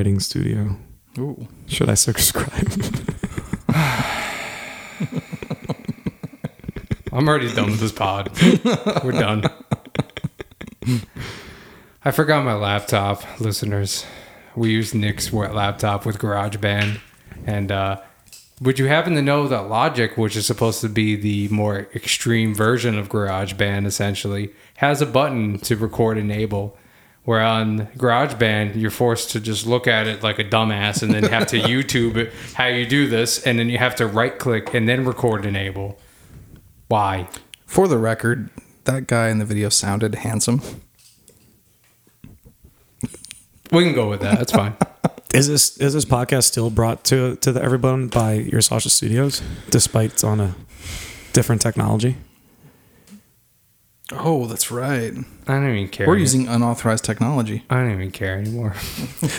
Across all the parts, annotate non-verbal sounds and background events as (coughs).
writing studio. Ooh. Should I subscribe? I'm already done with this pod. We're done. I forgot my laptop, listeners. We use Nick's laptop with GarageBand, and uh, would you happen to know that Logic, which is supposed to be the more extreme version of GarageBand, essentially has a button to record enable. Where on GarageBand, you're forced to just look at it like a dumbass and then have to (laughs) YouTube it, how you do this, and then you have to right click and then record enable. Why? For the record, that guy in the video sounded handsome. We can go with that. That's fine. (laughs) is this is this podcast still brought to to the everyone by your Sausage Studios, despite it's on a different technology? Oh, that's right. I don't even care. We're using unauthorized technology. I don't even care anymore. (laughs)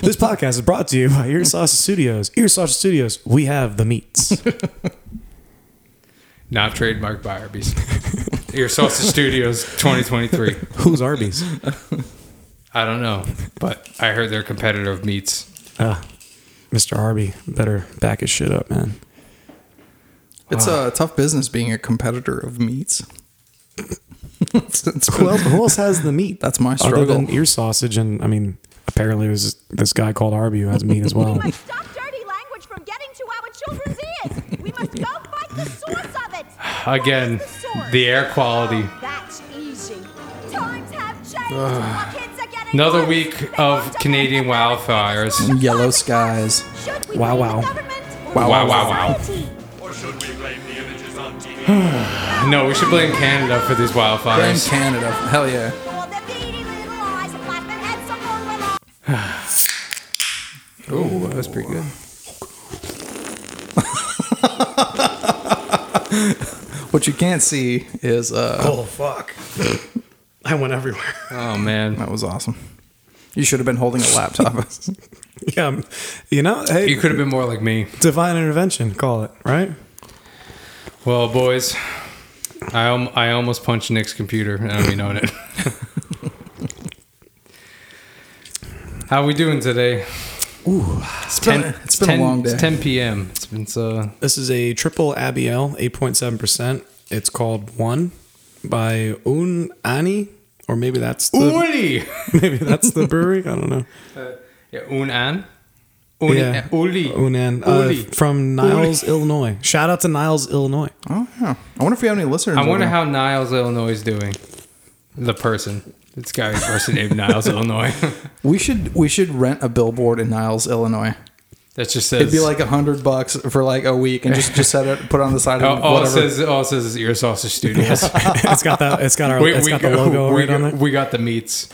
This podcast is brought to you by Ear Sausage Studios. Ear Sausage Studios, we have the meats. (laughs) Not trademarked by Arby's. Your Sausage Studios 2023. Who's Arby's? (laughs) I don't know, but I heard they're a competitor of meats. Uh, Mr. Arby better back his shit up, man. It's a tough business being a competitor of meats. It's- (laughs) it's Who been- else, who else has the meat? That's my Other struggle. than ear sausage, and I mean, apparently there's this guy called Arby who has meat as well. We must stop dirty language from getting to our children's ears. We must go fight the source of it. (sighs) Again, the the air quality. Oh, that's easy. Times have changed. Our kids are getting Another worse. week They of Canadian make their parents wildfires. Yellow skies. Should we Wow, blame wow. or Wow, wow, wow. (sighs) No, we should blame Canada for these wildfires. Blame wildfires. Canada. Hell yeah. (sighs) For the beady little eyes and flapping heads upon the lawn. Oh, that's pretty good. (laughs) What you can't see is uh Oh fuck! I went everywhere. (laughs) Oh man, that was awesome. You should have been holding a laptop. (laughs) yeah, you know, hey, you could have been more like me. divine intervention, call it right. Well, boys, I al- I almost punched Nick's computer. I don't even know it. (laughs) How we doing today? Ooh, It's been- it's been a long day. It's 10 p.m. It's been so. This is a triple Abiel, eight point seven percent. It's called One by Un Ani, or maybe that's the Uli! (laughs) maybe that's the brewery. I don't know. Uh, yeah, Unan? Uni, Yeah. Uli. Unan uh, Uli. from Niles, Illinois. Shout out to Niles, Illinois. oh yeah. I wonder if we have any listeners. I wonder how Niles, Illinois is doing. The person. This guy, person named Niles, (laughs) Illinois. we should we should rent a billboard in Niles, Illinois. that just says. It'd be like a hundred bucks for like a week, and just just set it, put it on the side of all it whatever. says, all it says is Ear Sausage Studios. (laughs) it's got that. It's got our. we, it's we got the logo we, right on got- it. we got the meats.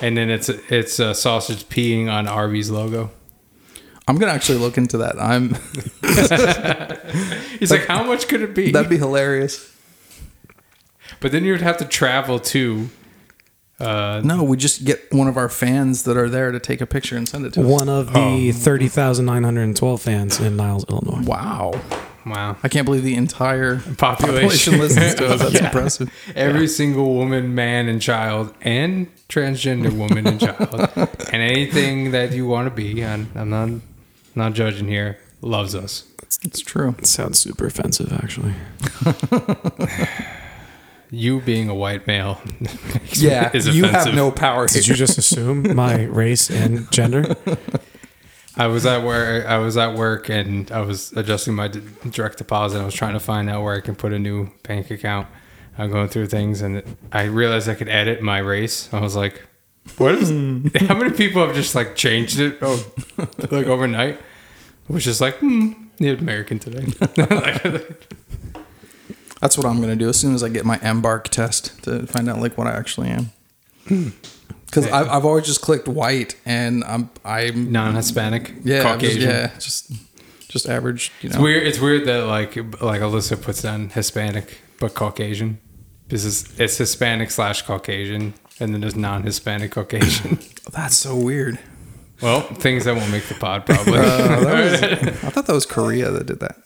And then it's it's a sausage peeing on Arby's logo. I'm gonna actually look into that. I'm (laughs) He's like, how much could it be? that'd be hilarious. but then you would have to travel to. Uh, No, we just get one of our fans that are there to take a picture and send it to us. One of Oh. the thirty thousand nine hundred and twelve fans in Niles, Illinois. Wow, wow. I can't believe the entire Population. population listens to us. (laughs) That's impressive. Every single woman, man, and child, and transgender woman and child, (laughs) and anything that you want to be, and I'm not not judging here, loves us. It's true. It sounds super offensive, actually. (laughs) You being a white male, Yeah, is you have no power. Did you just assume my (laughs) race and gender? I was at work. I was at work, and I was adjusting my direct deposit. I was trying to find out where I can put a new bank account. I'm going through things, and I realized I could edit my race. I was like, "What is? (laughs) how many people have just like changed it? Oh, like overnight?" Was just like, hmm, Native American today. (laughs) That's what I'm gonna do as soon as I get my embark test to find out like what I actually am. Because I've, I've always just clicked white, and I'm I'm Non-Hispanic, yeah Caucasian. yeah just just average. You know, It's weird. It's weird that like like Alyssa puts down Hispanic but Caucasian. This is it's Hispanic slash Caucasian, and then there's non-Hispanic Caucasian. (laughs) that's so weird. Well, things that won't make the pod (laughs) probably. Uh, was- (laughs) I thought that was Korea that did that.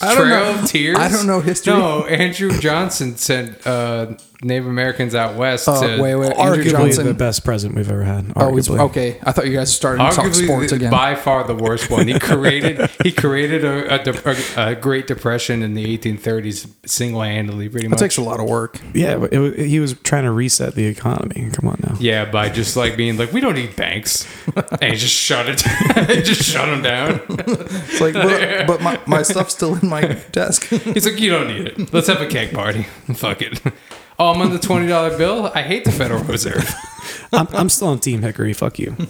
I don't Trail know. of Tears. I don't know history. No, Andrew Johnson sent uh, Native Americans out west. Oh, to, wait, wait. Andrew Arguably Johnson. the best president we've ever had. Oh, okay. I thought you guys started to talk sports the- again. by far the worst one. He created he created a, a, de- a, a Great Depression in the 1830s single handedly, pretty That much. takes a lot of work. Yeah, but it, wa- he was trying to reset the economy. Come on now. yeah, by just like being like, we don't need banks, (laughs) and he just shut it, (laughs) just shut them down. It's like, but, but my, my stuff's still in my desk. He's like, you don't need it. Let's have a cake party. (laughs) Fuck it. Oh, I'm on the twenty dollar bill. I hate the Federal Reserve. (laughs) I'm, I'm still on Team Hickory. Fuck you. (laughs)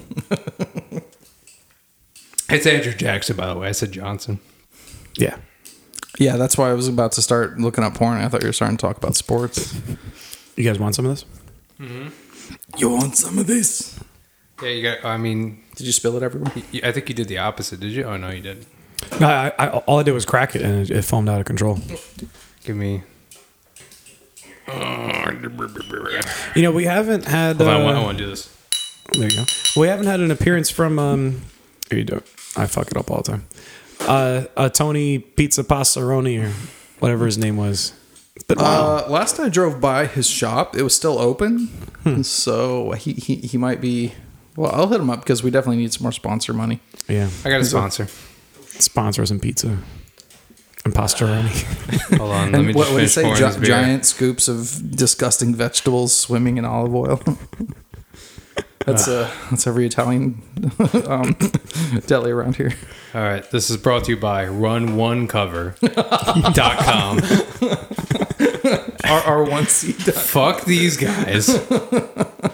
It's Andrew Jackson, by the way. I said Johnson. Yeah. yeah, that's why I was about to start looking up porn. I thought you were starting to talk about sports. You guys want some of this? Mm-hmm. You want some of this? Yeah, you got. I mean, Did you spill it everywhere? I think you did the opposite. Did you? Oh no, you didn't. No, I, I, all I did was crack it and it, it foamed out of control. Give me. You know, we haven't had. Hold on, I uh, want, I want to do this. There you go. We haven't had an appearance from. um Here you do it. I fuck it up all the time. Uh, uh Tony Pizza Passeroni or whatever his name was. It's been a while. Uh, last time I drove by his shop, it was still open. So he, he, he might be. Well, I'll hit him up because we definitely need some more sponsor money. yeah. I got a sponsor. Sponsor some pizza. And pastoroni. (laughs) Hold on, let And me what just would it finish say? pouring Gi- this giant scoops of disgusting vegetables swimming in olive oil. (laughs) that's uh, that's every Italian (laughs) um, deli around here. All right, this is brought to you by RunOneCover.com. RR1C. Fuck these guys.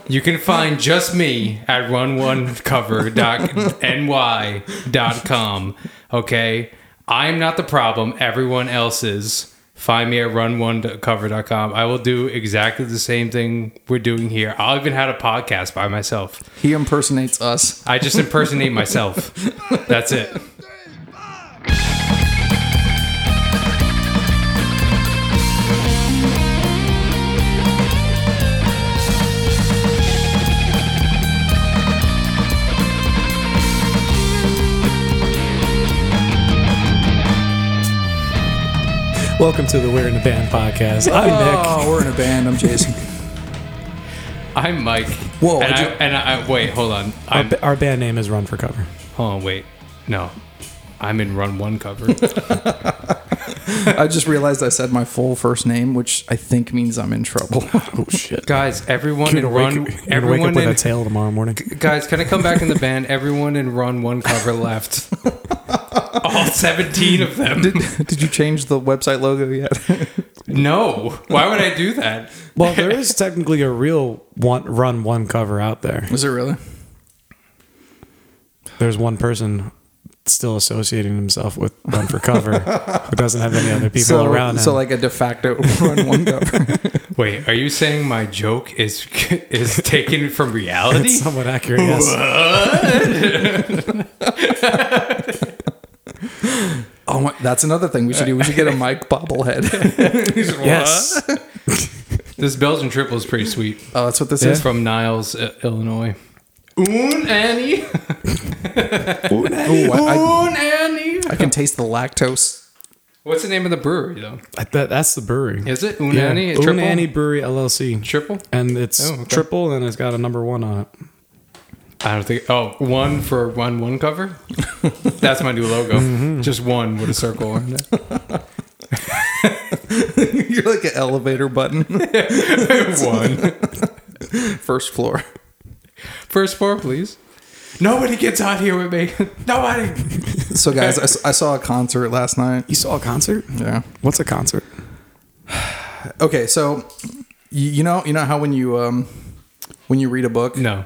You can find just me at runonecover.ny.com. Okay? I'm not the problem. Everyone else is. Find me at runonecover.com. I will do exactly the same thing we're doing here. I'll even have a podcast by myself. He impersonates us. I just impersonate myself. (laughs) That's it. Welcome to the We're in a Band podcast. I'm oh, Nick. Oh, we're in a band. I'm Jason. I'm Mike. Whoa, And I I, ju- and I, wait, hold on. Our, I'm, ba- our band name is Run for Cover. hold on, wait. No. I'm in run one cover. (laughs) I just realized I said my full first name, which I think means I'm in trouble. (laughs) Oh shit! guys, everyone in Gonna run wake, gonna wake everyone up with in a tail tomorrow morning. guys, can I come back in the band? Everyone in run one cover left. (laughs) (laughs) All 17 of them. Did you change the website logo yet? (laughs) no. Why would I do that? Well, there is technically a real one run one cover out there. Was it really? There's one person still associating himself with Run for Cover who doesn't have any other people So, around him. so like a de facto (laughs) run one cover. Wait, are you saying my joke is is taken from reality? it's somewhat accurate. Yes. Oh, my, that's another thing we should do. We should get a mic bobblehead. (laughs) Yes. (laughs) This Belgian triple is pretty sweet. Oh, that's what this It's is. from Niles, uh, Illinois. Un Annie. (laughs) Ooh, I, I, Un Annie. I can taste the lactose. What's the name of the brewery though? That, that's the brewery. Is it Un yeah. Annie? Triple? Unani Brewery LLC. Triple? And it's Oh, okay. triple and it's got a number one on it. I don't think. Oh, one for one one cover. That's my new logo. Mm-hmm. Just one with a circle on it. (laughs) You're like an elevator button. (laughs) one. First floor. First floor, please. Nobody gets out here with me. Nobody. So, guys, I saw a concert last night. You saw a concert? Yeah. What's a concert? (sighs) Okay, so you, you know, you know how when you um when you read a book, No.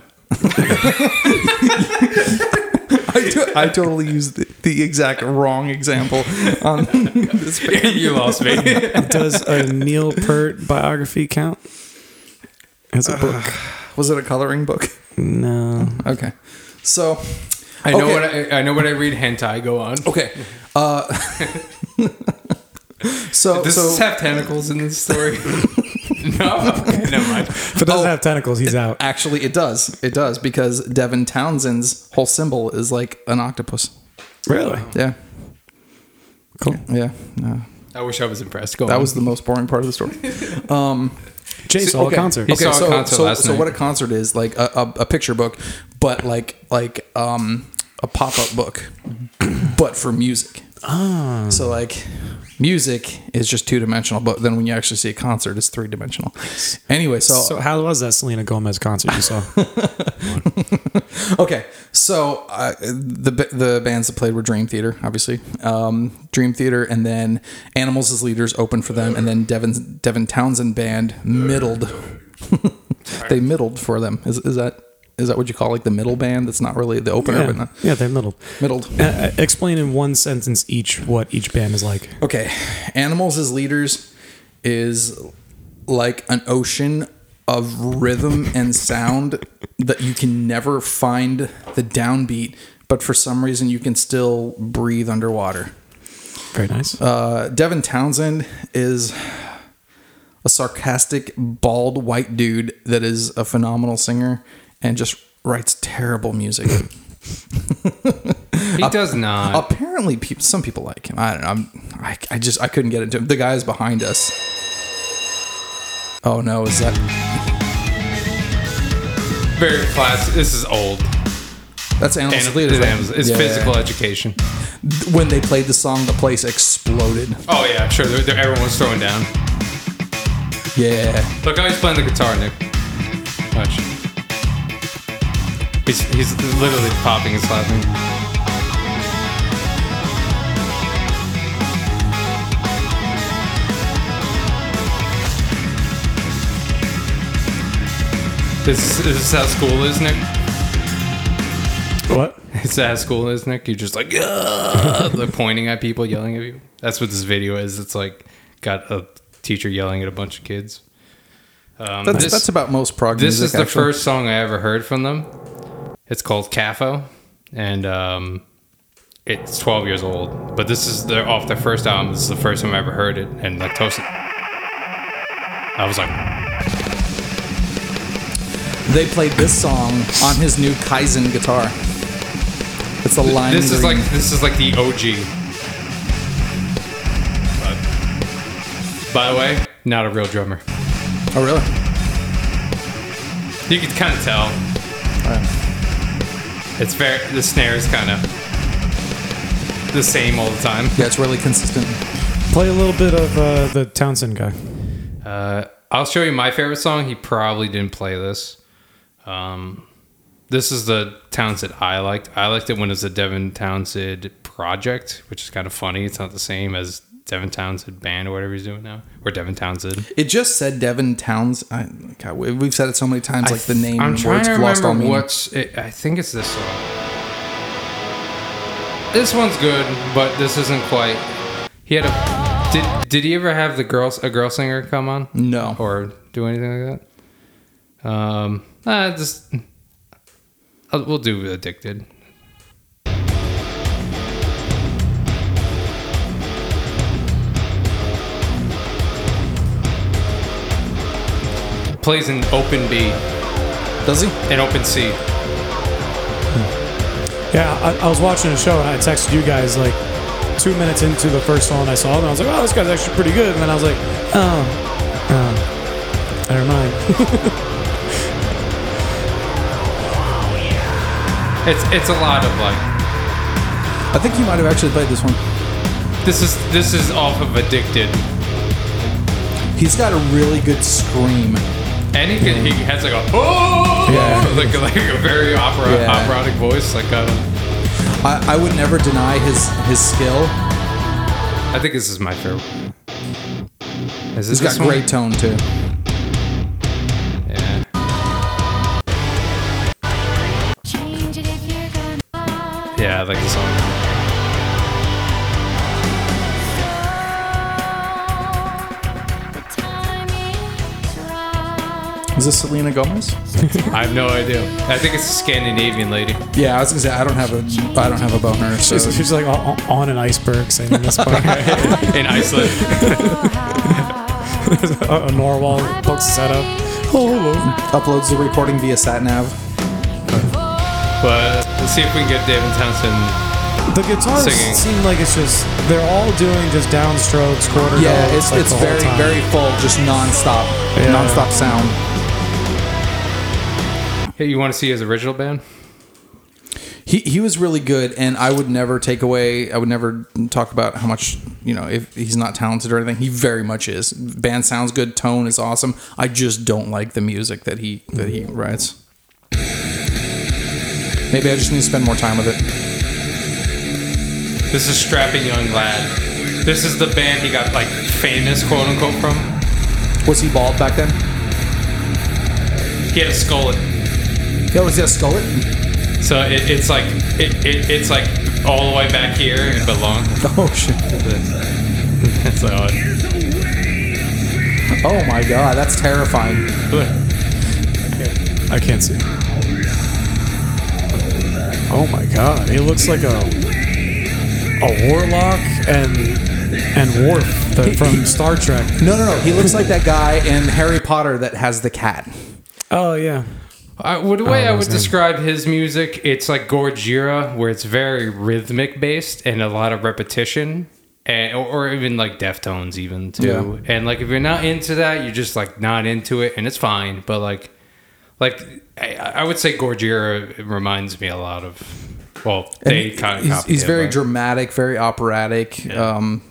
I, to- I totally used the, the exact wrong example on this (laughs) page. you lost me. (laughs) Does a Neil Peart biography count as a book? Was it a coloring book? No. Okay, so I know Okay. what I, I know what I read hentai. Go on. okay, uh, so Does (laughs) so this have tentacles in this story? (laughs) no. Okay, never mind. If it doesn't Oh. have tentacles, he's out. actually it does it does because Devin Townsend's whole symbol is like an octopus. Really? Yeah, Cool. yeah. no. I wish I was impressed. Go That on. was the most boring part of the story. (laughs) Um, Jay saw a concert. He saw a so, concert so, last so night. what a concert is like a, a, a picture book, but like like um a pop up book, but for music. Ah. So like music is just two dimensional, but then when you actually see a concert, it's three dimensional. Anyway, so, So how was that Selena Gomez concert you saw? (laughs) okay, so uh, the the bands that played were Dream Theater, obviously, um, Dream Theater, and then Animals as leaders opened for them, and then Devin Devin Townsend band middled. (laughs) they middled for them. Is is that is that what you call like the middle band? That's not really the opener, but yeah, not yeah, they middled. middled. Uh, uh, explain in one sentence each what each band is like. Okay, Animals as leaders is like an ocean of rhythm and sound that you can never find the downbeat, but for some reason you can still breathe underwater. Very nice. Uh, Devin Townsend is a sarcastic, bald white dude that is a phenomenal singer and just writes terrible music. (laughs) He does not. Apparently, peop some people like him. I don't know. I'm, I, I just I couldn't get into him. The guys behind us. Oh no, is that Very class. This is old. that's Animals And as Leaders? right? it's Yeah. physical education. When they played the song, the place exploded. Oh yeah, sure. They're, they're, everyone was throwing down. Yeah. Look how he's playing the guitar, Nick. Watch. He's he's literally popping and slapping. This, this is how school is, Nick. what? (laughs) It's how school is, Nick. You're just like, "Ah," like pointing at people, yelling at you. That's what this video is. It's like got a teacher yelling at a bunch of kids. Um, That's this, that's about most prog this music. is the actually. first song I ever heard from them. It's called CAFO, and um, it's 12 years old. But this is their off their first album. This is the first time I ever heard it, and like toasted. I was like, They played this song on his new Kaizen guitar. It's a line. this is like this is like the OG. But, by the way, not a real drummer. Oh really? You can kind of tell. Alright. It's very the snare is kind of the same all the time. Yeah, it's really consistent. Play a little bit of uh, the Townsend guy. Uh, I'll show you my favorite song. He probably didn't play this. Um, this is the Townsend I liked. I liked it when it was a Devin Townsend project, which is kind of funny. It's not the same as Devin Townsend band or whatever he's doing now, or Devin Townsend. It just said Devin Towns. I, God, we- we've said it so many times, like the name. I'm and trying words to lost all meaning. what's. It, I think it's this song. This one's good, but this isn't quite. He had a. Did Did he ever have the girls a girl singer come on? No. Or do anything like that? Um. Ah, just. I'll- We'll do addicted. Plays in open B Does he? and open C. Yeah, I, I was watching a show and I texted you guys like two minutes into the first song I saw, and I was like, "Oh, this guy's actually pretty good." And then I was like, "Oh, oh, never mind." (laughs) It's it's a lot of like I think you might have actually played this one. this is this is off of addicted, He's got a really good scream. And he can, he has like a oh Yeah. (laughs) like like a very opera Yeah. operatic voice. Like uh, I, I would never deny his his skill. I think this is my favorite. Is He's this got one? great tone too. Yeah. Change it if you're gonna. Yeah, I like the song. Is this Selena Gomez? (laughs) I have no idea. I think it's a Scandinavian lady. Yeah, I was gonna say I don't have a I don't have a boner. So she's, she's like on, on an iceberg singing this part. (laughs) In Iceland. (laughs) a, a narwhal pokes his head up. Oh, hello. uploads the recording via sat nav. but let's see if we can get David Townsend The guitars Singing. seem like it's just they're all doing just downstrokes, quarter Yeah, notes, it's like it's very very full, just nonstop, Yeah. nonstop sound. Hey, you want to see his original band? He he was really good, and I would never take away. I would never talk about how much you know if he's not talented or anything. He very much is. Band sounds good, tone is awesome. I just don't like the music that he that he writes. Maybe I just need to spend more time with it. This is Strapping Young Lad. This is the band he got like famous, quote unquote, from. Was he bald back then? He had a skullet. Yeah, was he a skullet? So it, it's like it, it, it's like all the way back here and but long. Oh shit! That's odd. Oh my god, that's terrifying. I can't see. Oh my god, he looks like a a warlock and and Worf the, from Star Trek. No, no, no. He looks like that guy in Harry Potter that has the cat. Oh yeah, I, well, the way Oh, I would name. describe his music, it's like Gojira, where it's very rhythmic based and a lot of repetition, and or, or even like Deftones, even too. And like if you're not into that, you're just like not into it, and it's fine. But like, like I, I would say Gojira reminds me a lot of. Well, they kind of he's, he's it, very but- dramatic, very operatic. Um,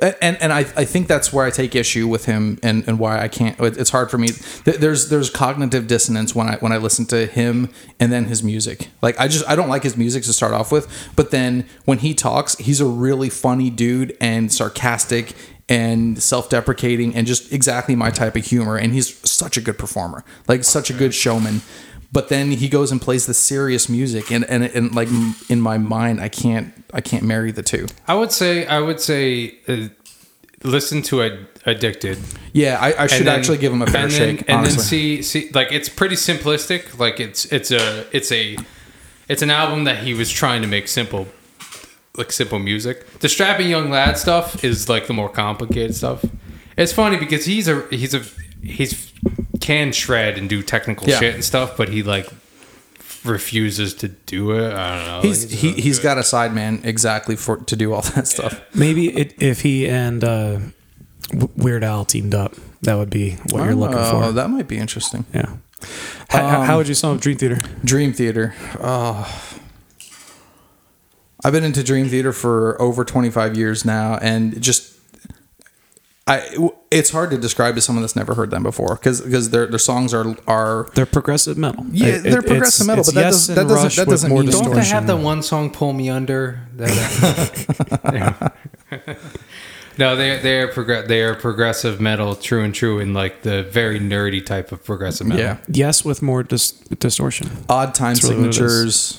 and and I, I think that's where I take issue with him and, and why I can't. It's hard for me. There's there's cognitive dissonance when I when I listen to him and then his music. Like I just I don't like his music to start off with, but then when he talks, he's a really funny dude and sarcastic and self-deprecating and just exactly my type of humor. And he's such a good performer, like such a good showman. But then he goes and plays the serious music, and, and and like in my mind, I can't I can't marry the two. I would say I would say uh, listen to Ad- Addicted. Yeah, I, I should then- actually give him a fair and then, shake. and then see see like it's pretty simplistic. Like it's it's a it's a it's an album that he was trying to make simple, like simple music. The strapping young lad stuff is like the more complicated stuff. It's funny because he's a he's a he's can shred and do technical Yeah. shit and stuff, but he like refuses to do it. I don't know. he's Like, he, he's got a sideman exactly for to do all that stuff. maybe it, if he and uh, Weird Al teamed up, that would be what you're looking Oh, for. that might be interesting. yeah. How, how would you sum up Dream Theater? Dream Theater. Oh. I've been into Dream Theater for over 25 years now, and just I it's hard to describe to someone that's never heard them before because because their their songs are are They're progressive metal. Yeah, It- they're it- progressive it's- metal, it's but that Yes does, that doesn't that doesn't mean- Don't Don't they have the distortion. one song "Pull Me Under"? That- (laughs) (laughs) no, they they are progr- they are progressive metal, true and true, in like the very nerdy type of progressive metal. yeah Yes, with more dis- distortion. odd time That's really what it is. signatures.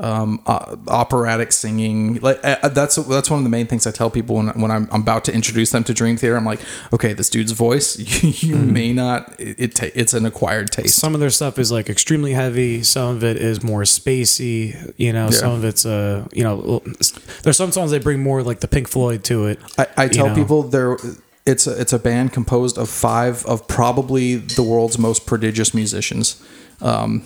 Um, uh, operatic singing, like uh, that's that's one of the main things I tell people when when I'm, I'm about to introduce them to Dream Theater. I'm like, okay, this dude's voice, (laughs) you, Mm-hmm. may not, it, it it's an acquired taste. Some of their stuff is like extremely heavy. Some of it is more spacey. You know, some of it's uh, you know, there's some songs they bring more like the Pink Floyd to it. I, I you tell know. people there it's a, it's a band composed of five of probably the world's most prodigious musicians. Um,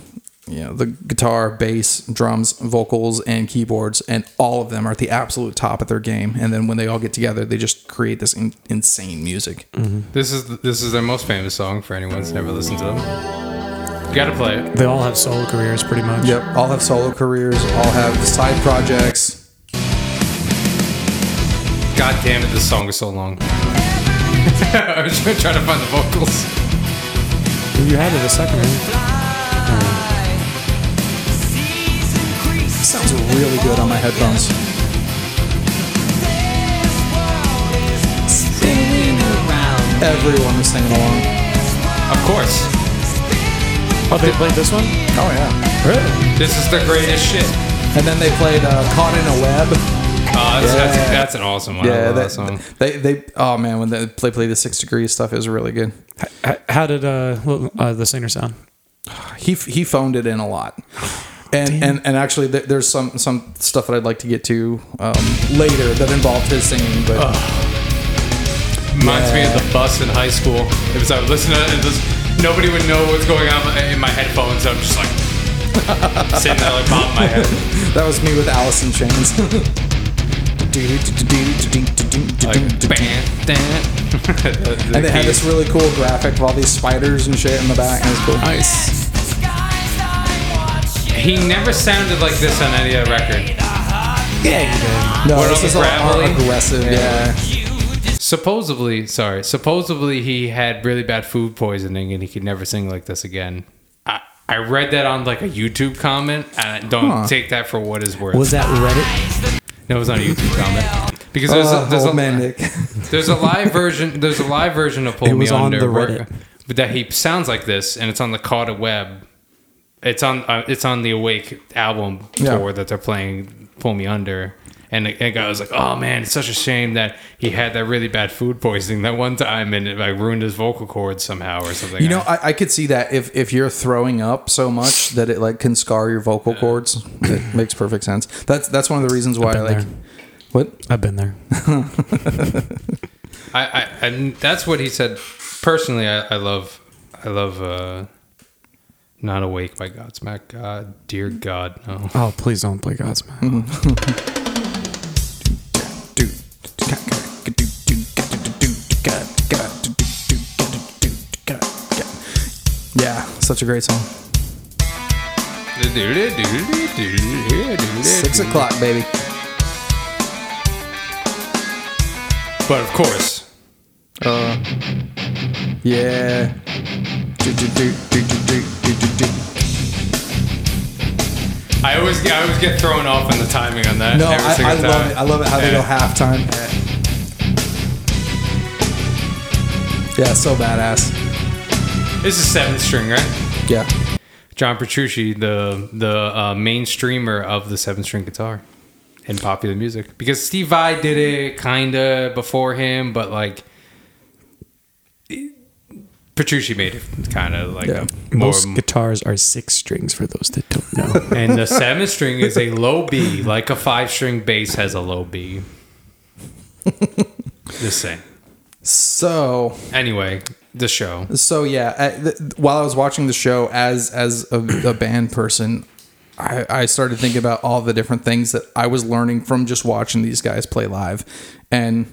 you know, the guitar, bass, drums, vocals, and keyboards, and all of them are at the absolute top of their game. And then when they all get together, they just create this in, insane music. Mm-hmm. This is this is their most famous song for anyone who's never listened to them. You gotta play it. They all have solo careers, pretty much. Yep, all have solo careers, all have side projects. God damn it, this song is so long. (laughs) I was trying to find the vocals. You had it a second. Right? Sounds really good on my headphones. Everyone was singing along. Of course, Oh, they played this one. Oh yeah. Really? this is the greatest shit. And then they played uh, "Caught in a Web." Oh, that's, that's, Yeah. that's an awesome one. I Yeah, love that, that, song. they they oh man, when they play play the Six Degrees stuff, it was really good. How, how did uh, uh, the singer sound? He he phoned it in a lot. And, and and actually, there- there's some some stuff that I'd like to get to um, later that involved his singing. But Reminds me of the bus in high school. It was I would listen to it and just nobody would know what's going on in my headphones. I'm just like, (laughs) Sitting there like popping my head. (laughs) That was me with Alice in Chains. (laughs) Like. And they had this really cool graphic of all these spiders and shit in the back. And it was cool. Nice. He never sounded like this on any other record. No, What, this is the all gravelly? aggressive. Yeah. Supposedly, sorry, supposedly he had really bad food poisoning and he could never sing like this again. I, I read that on like a YouTube comment, and don't Huh. take that for what is worth. Was that Reddit? no, it was on a YouTube comment because there's Oh, a, there's, a, (laughs) there's a live version. There's a live version of Pull It Me was on Under the where- Reddit. but that he sounds like this, and it's on the Carter Web. It's on uh, it's on the Awake album Yeah. tour that they're playing. Pull Me Under. And the, the guy was like, "Oh man, it's such a shame that he had that really bad food poisoning that one time, and it like ruined his vocal cords somehow or something." You know, I, I could see that if, if you're throwing up so much that it like can scar your vocal cords, it (coughs) makes perfect sense. That's that's one of the reasons why I like. there. What? I've been there. (laughs) I, I and that's what he said. Personally, I, I love, I love, uh, not awake by Godsmack. God, dear God, no. Oh, please don't play Godsmack. Yeah, such a great song. Six o'clock, baby. But of course, Uh, Yeah. I always get, I always get thrown off on the timing on that. No, I, I love it. I love it how they go Yeah. halftime. Yeah, so badass. This is seventh string, right? Yeah. John Petrucci, the the uh, main streamer of the seven string guitar in popular music, because Steve Vai did it kind of before him, but like Petrucci made it kind of like Yeah. a more. Most guitars are six strings for those that don't know. (laughs) and the seventh string is a low B, like a five string bass has a low B. Just saying. So, Anyway, the show. so yeah. th- while I was watching the show, as as a, a band person, I, I started thinking about all the different things that I was learning from just watching these guys play live, and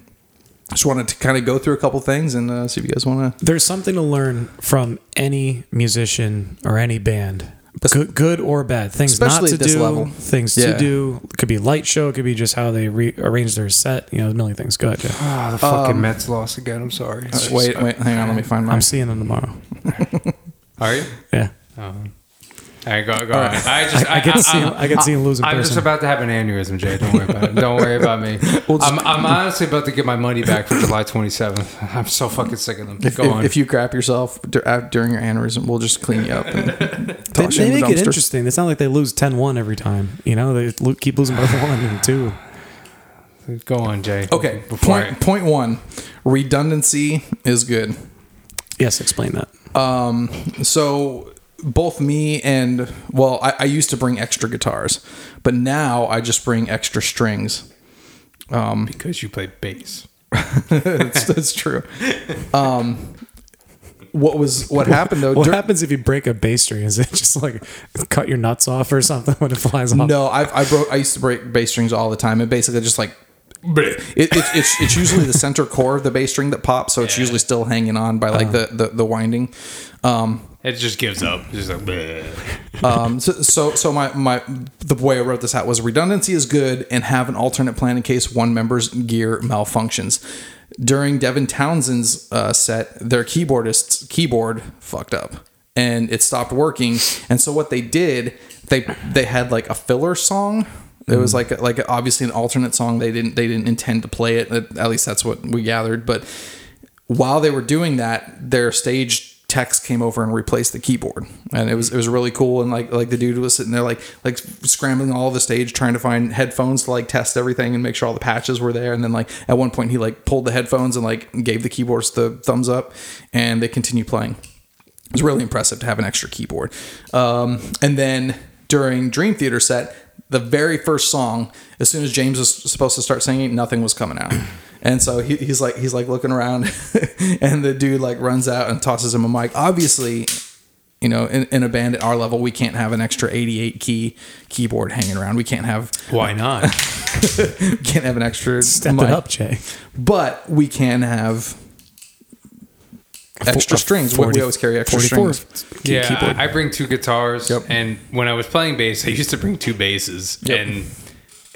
just wanted to kind of go through a couple things and uh, see if you guys want to. There's something to learn from any musician or any band, good, good or bad. Things Especially not to at this do, level. things Yeah. to do. It could be light show. It could be just how they re- arrange their set. You know, a million things. Good. Yeah. Oh, the fucking um, Mets lost again. I'm sorry. Uh, wait, wait, hang on. Let me find my. I'm seeing them tomorrow. (laughs) Are you? Yeah. Um, All right, go, go on. I just, I, I get to see him. I get to see him lose in I'm person. just about to have an aneurysm, Jay. Don't worry about it. Don't worry about me. (laughs) I'm, I'm honestly about to get my money back for July 27th. (laughs) I'm so fucking sick of them. if, Go if, on. if you crap yourself during your aneurysm, we'll just clean you up. And they, (laughs) toss you they in the make it dumpster. interesting. It's not like they lose 10-1 every time. You know, they keep losing by one and two. Go on, Jay. Okay, Before point, point one redundancy is good. Yes, explain that. Um, So both me and well, I, I used to bring extra guitars, but now I just bring extra strings. I, because you play bass. (laughs) that's, that's true. Um, what was what happened though? (laughs) What dur- happens if you break a bass string? Is it just like cut your nuts off or something when it flies off? No, I, I broke. I used to break bass strings all the time, and basically just like it, it's it's it's usually the center core of the bass string that pops, so it's Yeah. usually still hanging on by like uh-huh. the, the the winding. Um, It just gives up. It's just like, bleh. Um, so, so, so my, my, the way I wrote this out was redundancy is good and have an alternate plan in case one member's gear malfunctions. During Devin Townsend's uh, set, their keyboardist's keyboard fucked up and it stopped working. And so what they did, they they had like a filler song. It was like like obviously an alternate song. They didn't they didn't intend to play it. At least that's what we gathered. But while they were doing that, their stage techs came over and replaced the keyboard, and it was it was really cool. And like like the dude was sitting there like like scrambling all the stage trying to find headphones to like test everything and make sure all the patches were there. And then like at one point he like pulled the headphones and like gave the keyboards the thumbs up, and they continued playing. It was really impressive to have an extra keyboard. Um, and then during Dream Theater set, the very first song, as soon as James was supposed to start singing, nothing was coming out. And so he, he's like he's like looking around, (laughs) and the dude like runs out and tosses him a mic. Obviously, You know, in, in a band at our level, we can't have an extra 88 key keyboard hanging around. We can't have Why not? (laughs) can't have an extra Step mic. it up, Jay. but we can have extra a strings. We- 40 we always carry extra 44 strings. key- yeah, keyboard. I, I bring two guitars, Yep. and when I was playing bass, I used to bring two basses, Yep. and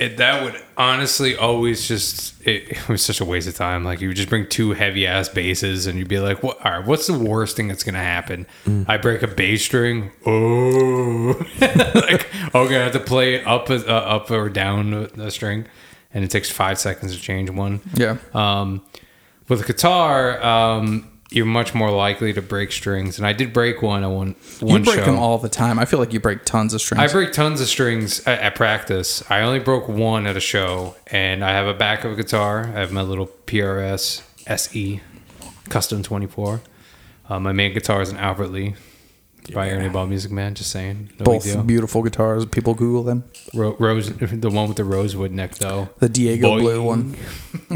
it, that would honestly always just it, it was such a waste of time. Like you would just bring two heavy ass basses, and you'd be like, "What? All right, what's the worst thing that's gonna happen? Mm. I break a bass string. Oh, (laughs) like okay, I have to play up, uh, up or down the string, and it takes five seconds to change one. Yeah. Um, with a guitar, um, you're much more likely to break strings, and I did break one on one You break show. them all the time. I feel like you break tons of strings. I break tons of strings at, at practice. I only broke one at a show, and I have a backup guitar. I have my little PRS SE Custom 24. Uh, my main guitar is an Albert Lee by Ernie Ball Music Man. Just saying, no Both big deal. beautiful guitars. People Google them. Ro- Rose, the one with the rosewood neck, though. The Diego Boing. Blue one.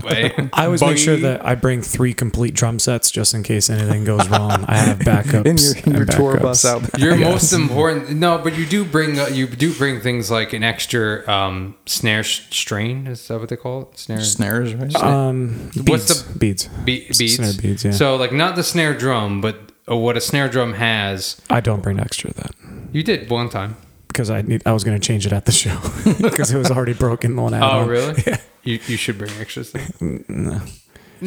(laughs) I always make sure that I bring three complete drum sets just in case anything goes wrong. I have backups. (laughs) In your, in your and tour bus out back. Your Yes. most important no, but you do bring uh, you do bring things like an extra um, snare sh- strain. Is that what they call it? Snare snares, right? Um, What's the- beads? Be- beats. Snare beads, yeah. So like not the snare drum, but Uh, what a snare drum has. I don't bring extra then You did one time. because I need. I was going to change it at the show (laughs) because it was already broken when I. had Oh really? (laughs) Yeah. You you should bring extra stuff. (laughs) No.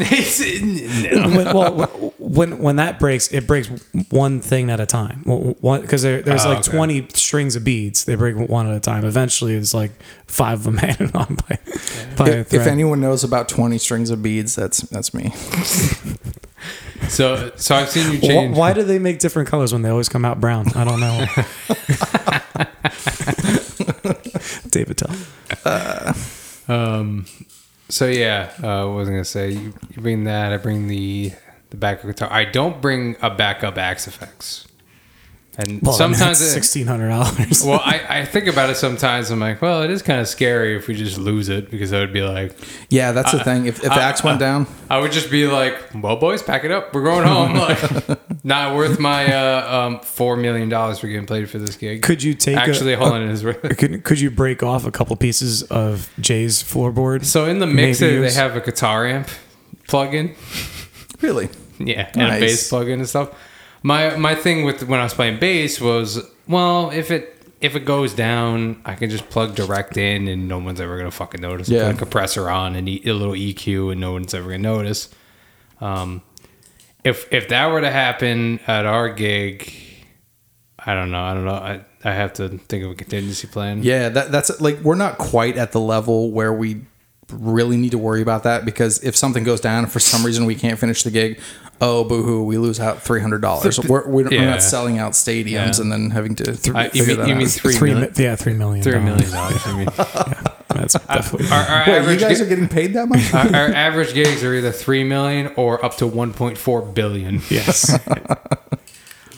no. when, well, when when that breaks, it breaks one thing at a time. One because there, there's Oh, like okay. twenty strings of beads. They break one at a time. Eventually, it's like five of them hanging on by, by a If, thread. if anyone knows about 20 strings of beads, that's that's me. So so I've seen you change. Why do they make different colors when they always come out brown? I don't know. (laughs) David, tell. Um. So yeah, uh, what was I gonna say? You, you bring that. I bring the the backup guitar. I don't bring a backup Axe-Fx. And Well, sometimes sometimes it- sixteen hundred dollars. well, I, I think about it sometimes. I'm like, well, it is kind of scary if we just lose it because I would be like, Yeah, that's the thing. If, if I- Axe went down, I would just be like, well, boys, pack it up. We're going home. (laughs) Like, not worth my uh, um, four million dollars for getting played for this gig. Could you take actually a, hold on? It is Could, could you break off a couple pieces of Jay's floorboard? so in the mixer they have a guitar amp plug-in. really? Yeah, and a bass plug-in and stuff. My my thing with when I was playing bass was, well, if it if it goes down, I can just plug direct in, and no one's ever gonna fucking notice. Yeah. Put a compressor on and a little EQ, and no one's ever gonna notice. Um, if if that were to happen at our gig, I don't know. I don't know. I I have to think of a contingency plan. Yeah, that, that's like we're not quite at the level where we really need to worry about that because if something goes down and for some reason we can't finish the gig, oh boohoo, we lose out three hundred dollars. We're, we're, we're Yeah. not selling out stadiums Yeah. and then having to th- I- you figure mean- that you out. mean three Three, million? mi- yeah, three million. Three million dollars. dollars. I mean, (laughs) That's definitely. our, our Wait, you guys gi- are getting paid that much? our, our average gigs are either three million or up to one point four billion. yes, (laughs)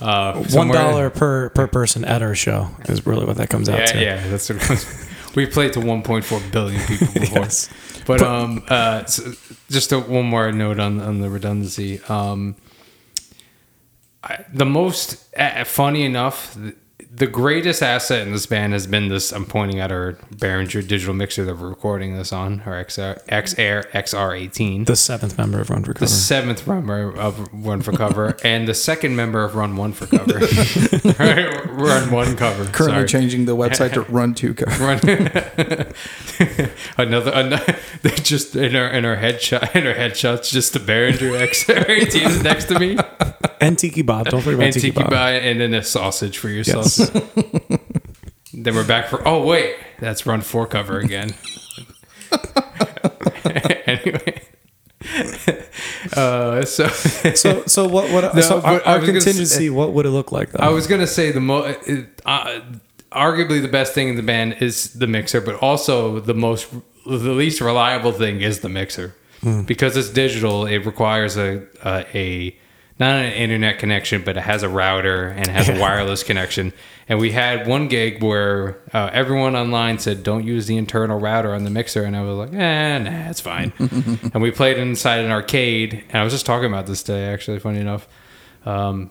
Uh, one per per person at our show is really what that comes out Yeah, to. yeah, that's what it was. We played to 1.4 billion (laughs) people before. Yes. But, um, uh, so just a, one more note on on the redundancy. Um, I, the most uh, funny enough, the, greatest asset in this band has been this. I'm pointing at our Behringer digital mixer that we're recording this on, our XR, uh, XAir XR18. The seventh member of Run for Cover. the seventh member of Run for Cover (laughs) and the second member of Run One for Cover. (laughs) Run One Cover. Currently sorry. changing the website to (laughs) Run Two Cover. Run another, another just in our in our headshot in our headshots just the Behringer XR18 next to me and Tiki Bob. Don't forget about and Tiki, Bob. bye and then a sausage for yourself. Yes. (laughs) then we're back for oh wait that's Run Four cover again. (laughs) anyway, (laughs) uh, so So so what what No, so our, our contingency? what would it look like though? I was gonna say the mo, uh, arguably the best thing in the band is the mixer, but also the most, the least reliable thing is the mixer because it's digital. It requires a a, a not an internet connection, but it has a router and has a wireless connection. And we had one gig where uh, everyone online said, "Don't use the internal router on the mixer," and I was like, "Eh, nah, it's fine." (laughs) and we played inside an arcade, and I was just talking about this today, actually. Funny enough. Um,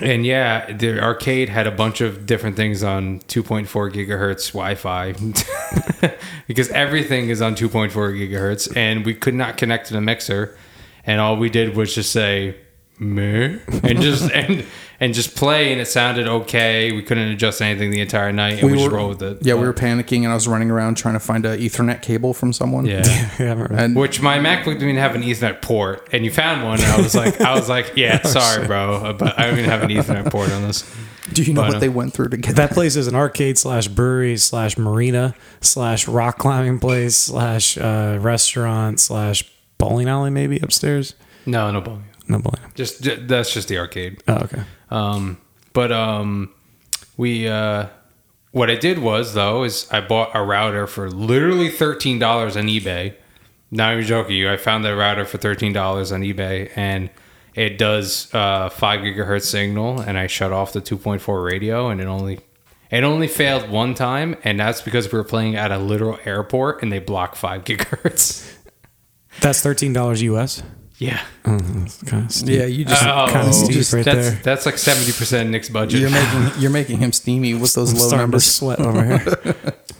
and yeah, the arcade had a bunch of different things on 2.4 gigahertz Wi-Fi (laughs) because everything is on 2.4 gigahertz, and we could not connect to the mixer, and all we did was just say meh and just (laughs) and and just play, and it sounded okay. We couldn't adjust anything the entire night, and we, just rolled with it. Yeah, we were panicking, and I was running around trying to find a Ethernet cable from someone. yeah. (laughs) Yeah, and Which my MacBook didn't even have an Ethernet port, and you found one, and I was like, I was like, (laughs) yeah, sorry, bro, but I don't even have an Ethernet port on this. do you know but, what uh, they went through to get that place is an arcade slash brewery slash marina slash rock climbing place slash uh, restaurant slash bowling alley maybe upstairs. No, no bowling. No bowling. Just that's just the arcade. Oh, okay. Um, but um, we uh, what I did was though is I bought a router for literally thirteen dollars on eBay. Now Not even joking you. I found that router for thirteen dollars on eBay, and it does uh, five gigahertz signal. And I shut off the two point four radio, and it only it only failed one time, and that's because we were playing at a literal airport, and they block five (laughs) gigahertz. That's thirteen dollars US. Yeah. Kind of steep. Yeah, you just Oh, kinda steep just- right that's, there. that's like seventy percent Nick's budget. you're making (laughs) you're making him steamy with those I'm low numbers. to sweat (laughs) over here.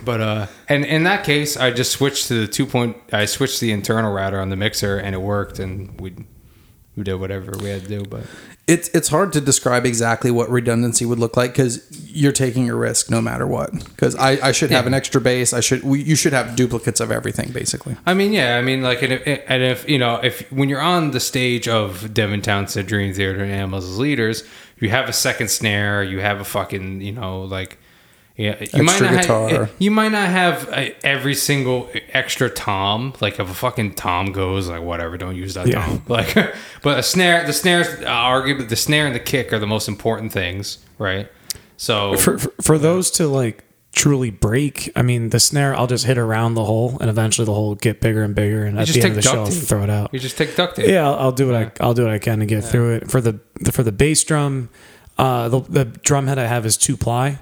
But uh, and in that case, I just switched to the two point. I switched the internal router on the mixer, and it worked, and we we did whatever we had to do. But It's it's hard to describe exactly what redundancy would look like because you're taking a risk no matter what. Because I, I should have an extra base. I should we, you should have duplicates of everything basically. I mean, yeah, I mean, like, and if, and if you know, if when you're on the stage of Devin Townsend Dream Theater and Animals as leaders, you have a second snare, you have a fucking, you know, like. Yeah, you might Extra not guitar. have you might not have uh, every single extra tom. Like if a fucking tom goes, like whatever, don't use that Yeah. tom. (laughs) Like, but a snare, the snares, uh, arguably the snare and the kick are the most important things, right? So for, for for those to like truly break, I mean, the snare I'll just hit around the hole, and eventually the hole will get bigger and bigger, and at just the end of the show, I'll throw it out. you just take duct tape. Yeah, I'll, I'll do what I I'll do what I can to get through it. For the for the bass drum, uh, the the drum head I have is two ply,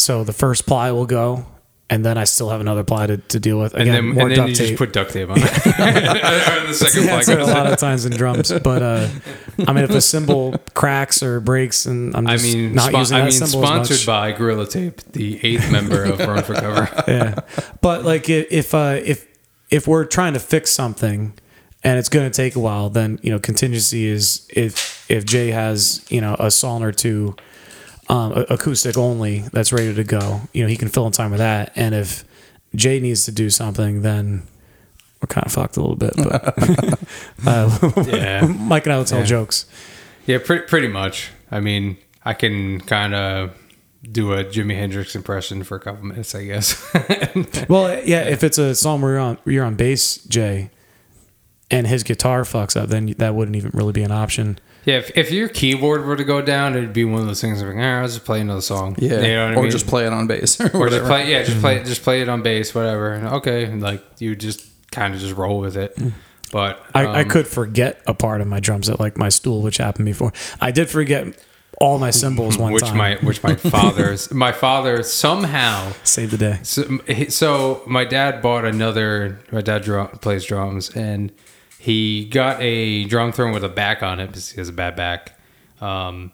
so the first ply will go, and then I still have another ply to, to deal with. and Again, then, more and then duct you tape. just put duct tape on it. (laughs) and the second yeah, flag it's like a lot of times in drums, but uh, I mean, if a cymbal cracks or breaks, and I'm I just mean, not spo- using I that mean, cymbal as sponsored much. by Gorilla Tape, the eighth member of Run for Cover. (laughs) yeah, but like if uh, if if we're trying to fix something and it's going to take a while, then you know contingency is if if Jay has you know a song or two um, acoustic only that's ready to go, you know he can fill in time with that, and if Jay needs to do something, then we're kind of fucked a little bit. But (laughs) uh, (laughs) Yeah. (laughs) Mike and I will tell Yeah. jokes. Yeah, pretty pretty much. I mean, I can kind of do a Jimi Hendrix impression for a couple minutes, I guess. Well, yeah, if it's a song where you're on you're on bass, Jay, and his guitar fucks up, then that wouldn't even really be an option. Yeah, if, if your keyboard were to go down, it'd be one of those things like, all right, I'll just play another song. Yeah, you know what I or mean? just play it on bass or, or just play, yeah, just play, just play it on bass, whatever. Okay, and, like you just kind of just roll with it. But I, I um, could forget a part of my drum set, like my stool, which happened before. I did forget all my cymbals one which time. my which my (laughs) father's my father somehow saved the day. So, so my dad bought another. My dad drum, plays drums, and he got a drum throne with a back on it because he has a bad back. Um,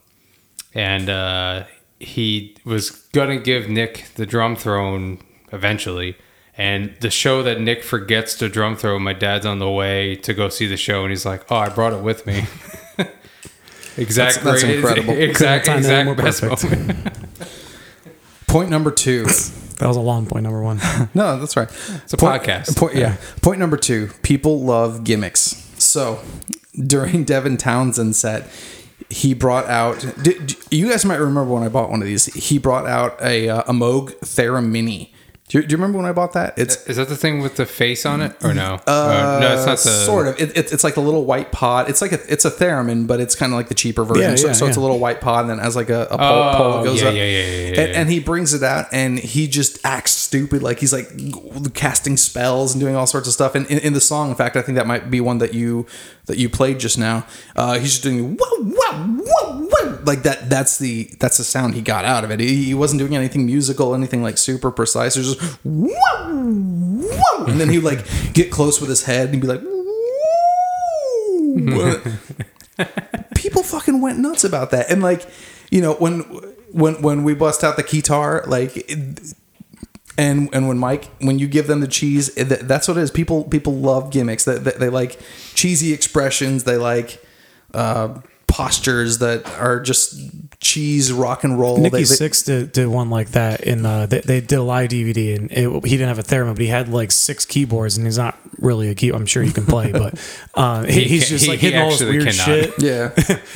and uh, he was gonna give Nick the drum throne eventually. And the show that Nick forgets to drum throw, my dad's on the way to go see the show, and he's like, "Oh, I brought it with me." (laughs) exactly, That's- that's great- incredible. (laughs) Exact, Couldn't have timed it any more exact best moment. (laughs) Point number two. That was a long point number one. (laughs) No, that's right. It's a Point- podcast. Point, yeah. Point number two. People love gimmicks. So during Devin Townsend's set, he brought out. Did, you guys might remember when I bought one of these. He brought out a uh, a Moog Theremini. Do you, do you remember when I bought that? It's Is that the thing with the face on it, or no? Uh, no, it's not the sort of. It, it, it's like a little white pod. It's like a it's a theremin, but it's kind of like the cheaper version. Yeah, so yeah, so it's a little white pod, and then it has like a, a pole, Oh, pole goes yeah, up. yeah, yeah, yeah, yeah, and, and he brings it out, and he just acts stupid, like he's like casting spells and doing all sorts of stuff. And in, in the song, in fact, I think that might be one that you that you played just now. Uh, he's just doing whoa, whoa, whoa, whoa, like that. That's the that's the sound he got out of it. He, he wasn't doing anything musical, anything like super precise. It was just whoa, whoa, and then he would like get close with his head and be like. (laughs) People fucking went nuts about that, and like you know when when when we bust out the guitar like it- and and when Mike when you give them the cheese that- that's what it is. People people love gimmicks. That they, they like cheesy expressions. They like uh postures that are just cheese rock and roll Nikki They- they- Six did, did one like that in uh, they, they did a live DVD and it, he didn't have a theremin, but he had like six keyboards and he's not really a key. I'm sure he can play, but (laughs) uh, he, He he's ca- just he- like he hitting all this weird cannot. shit. yeah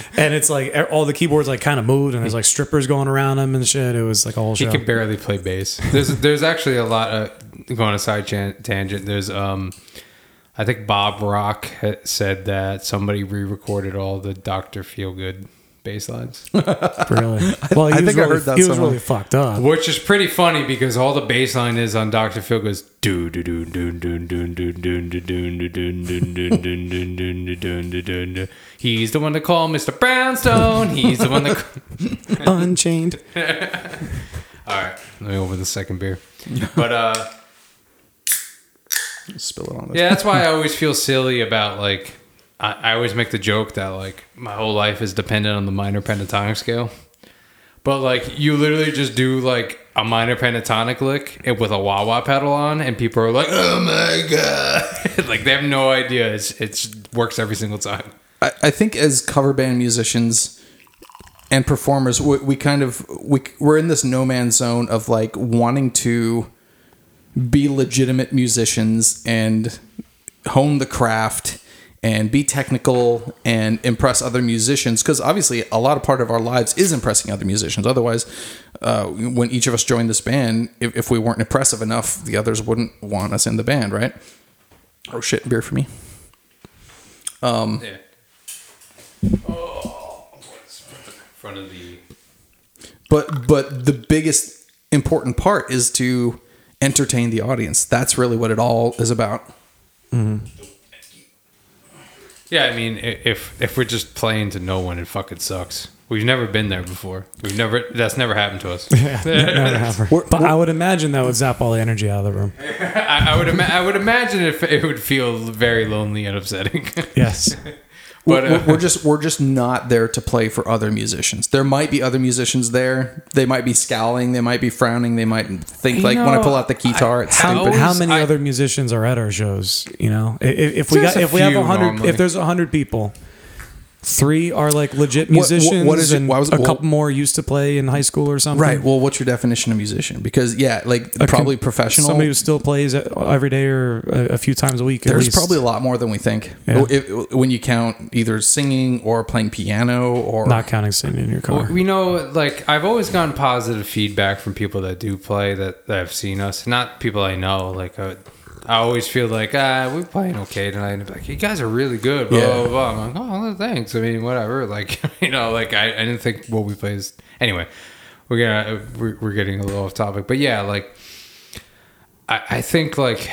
(laughs) and it's like all the keyboards like kind of moved and there's like strippers going around him and shit. It was like a whole He can barely play bass. There's there's actually a lot of going on a side tangent. There's um, I think Bob Rock said that somebody re-recorded all the Doctor Feelgood bass lines, really. Well, he I was think I heard that he was really fucked up. which is pretty funny because all the bass line is on Doctor Feelgood's do do do do do do do do do do do do do do do do do do do. He's the one to call Mr. Brownstone. He's the one that. Unchained. All right, let me open the second beer. But uh. Spill it on this Yeah, that's why I always feel silly about like I, I always make the joke that like my whole life is dependent on the minor pentatonic scale. But like you literally just do like a minor pentatonic lick with a wah wah pedal on and people are like, Oh my god (laughs) like they have no idea. It's it's works every single time. I, I think as cover band musicians and performers, we, we kind of we we're in this no man's zone of like wanting to be legitimate musicians and hone the craft and be technical and impress other musicians because obviously a lot of part of our lives is impressing other musicians. Otherwise uh, when each of us joined this band if, if we weren't impressive enough the others wouldn't want us in the band right? Oh shit beer for me. Yeah. Oh, front of the but but the biggest important part is to entertain the audience that's really what it all is about mm-hmm. Yeah, I mean, if if we're just playing to no one, it fucking sucks. We've never been there before. We've never. That's never happened to us. (laughs) Yeah, never have. (laughs) But I would imagine that would zap all the energy out of the room. (laughs) I, I would. Ima- I would imagine if it would feel very lonely and upsetting. Yes. But we're, uh, we're just we're just not there to play for other musicians. There might be other musicians there. They might be scowling. They might be frowning. They might think You like when i pull out the guitar it's I- stupid. always- how many I- other musicians are at our shows? You know, if, if we got a if we have a hundred, if there's a hundred people, three are like legit What- what- musicians, what is it- and why was it- a well- couple more used to play in high school or something. right well what's your definition of musician because yeah like A con- probably professional Somebody who still plays every day or a, a few times a week. at there's least. probably a lot more than we think Yeah. If- when you count either singing or playing piano or not counting singing in your car. we know, like, I've always gotten positive feedback from people that do play that, that have seen us. Not people I know. Like, uh, I always feel like, ah, we're playing okay tonight. And they're like, you guys are really good. Blah, Yeah. blah, blah. I'm like, oh, thanks. I mean, whatever. (laughs) Like, you know, like, I, I didn't think what we played is. Anyway, we're gonna we're, we're getting a little off topic, but yeah, like, I, I think like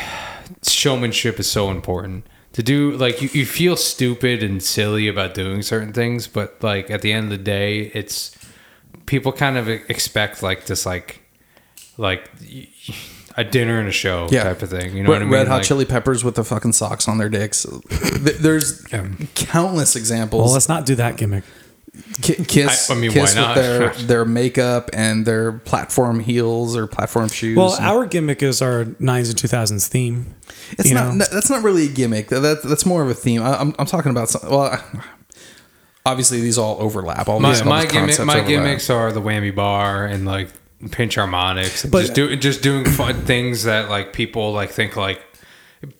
showmanship is so important to do like you, you feel stupid and silly about doing certain things but like at the end of the day it's people kind of expect like this like like a dinner and a show Yeah. type of thing you know Red, what i mean Red Hot Like- Chili Peppers with the fucking socks on their dicks. (laughs) Th- There's countless examples. well, let's not do that gimmick. Kiss, I- I mean, Kiss why not? with their (laughs) their makeup and their platform heels or platform shoes. Well, our gimmick is our nines and two thousands theme. it's not know? that's not really a gimmick. That, that that's more of a theme. I, I'm I'm talking about some, well. Obviously, these all overlap. All my, these, all my, these gimmick, my overlap. gimmicks are the whammy bar and like pinch harmonics But- just do just doing fun things that like people like think like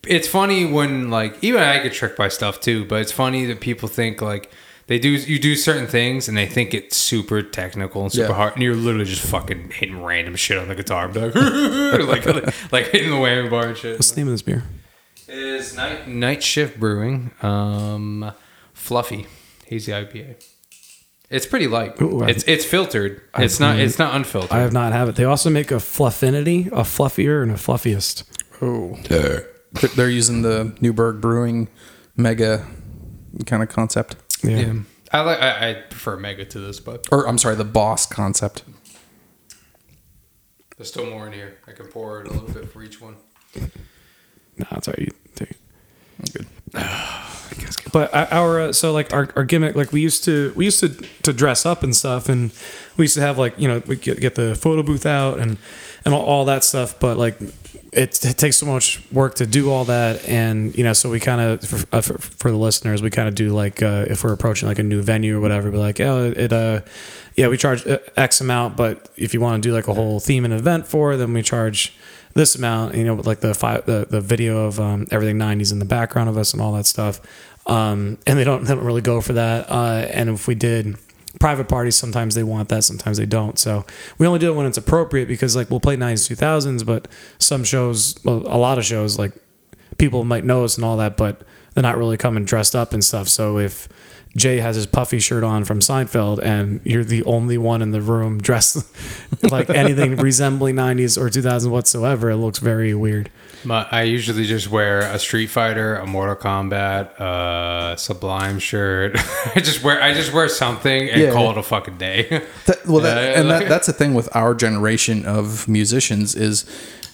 it's funny when like even I get tricked by stuff too, but it's funny that people think like they do you do certain things and they think it's super technical and super Yeah. hard and you're literally just fucking hitting random shit on the guitar like, (laughs) like (laughs) like hitting the whammy bar and shit. What's the name of this beer? Is night night shift brewing um fluffy hazy IPA. It's pretty light. Ooh, I- it's it's filtered. It's not it's not unfiltered. I have not have it. They also make a fluffinity, a fluffier, and a fluffiest. Oh, they're, they're using the Newburgh Brewing mega kind of concept, Yeah. yeah. I like I, I prefer mega to this, but or I'm sorry, the Boss concept. there's still more in here. I can pour it a little bit for each one. No, that's all right. You take it. Good. (sighs) (sighs) (sighs) But our uh, so like our, our gimmick like we used to we used to to dress up and stuff and we used to have like you know we get, get the photo booth out and and all, all that stuff but like it, it takes so much work to do all that and you know so we kind of for, uh, for, for the listeners we kind of do like uh, if we're approaching like a new venue or whatever be like oh it uh yeah we charge uh, x amount but if you want to do like a whole theme and event for then we charge this amount you know like the fi the, the video of um, everything 90s in the background of us and all that stuff. Um, and they don't they don't really go for that. Uh, and if we did private parties sometimes they want that sometimes they don't. So we only do it when it's appropriate because like we'll play 90s 2000s but some shows well, a lot of shows like people might know us and all that but they're not really coming dressed up and stuff so if jay has his puffy shirt on from seinfeld and you're the only one in the room dressed (laughs) like anything (laughs) resembling 90s or 2000s whatsoever it looks very weird My, I usually just wear a Street Fighter, a Mortal Kombat, a Sublime shirt. (laughs) I just wear I just wear something and Yeah. call it a fucking day. That, well, that, and that, that's the thing with our generation of musicians is you-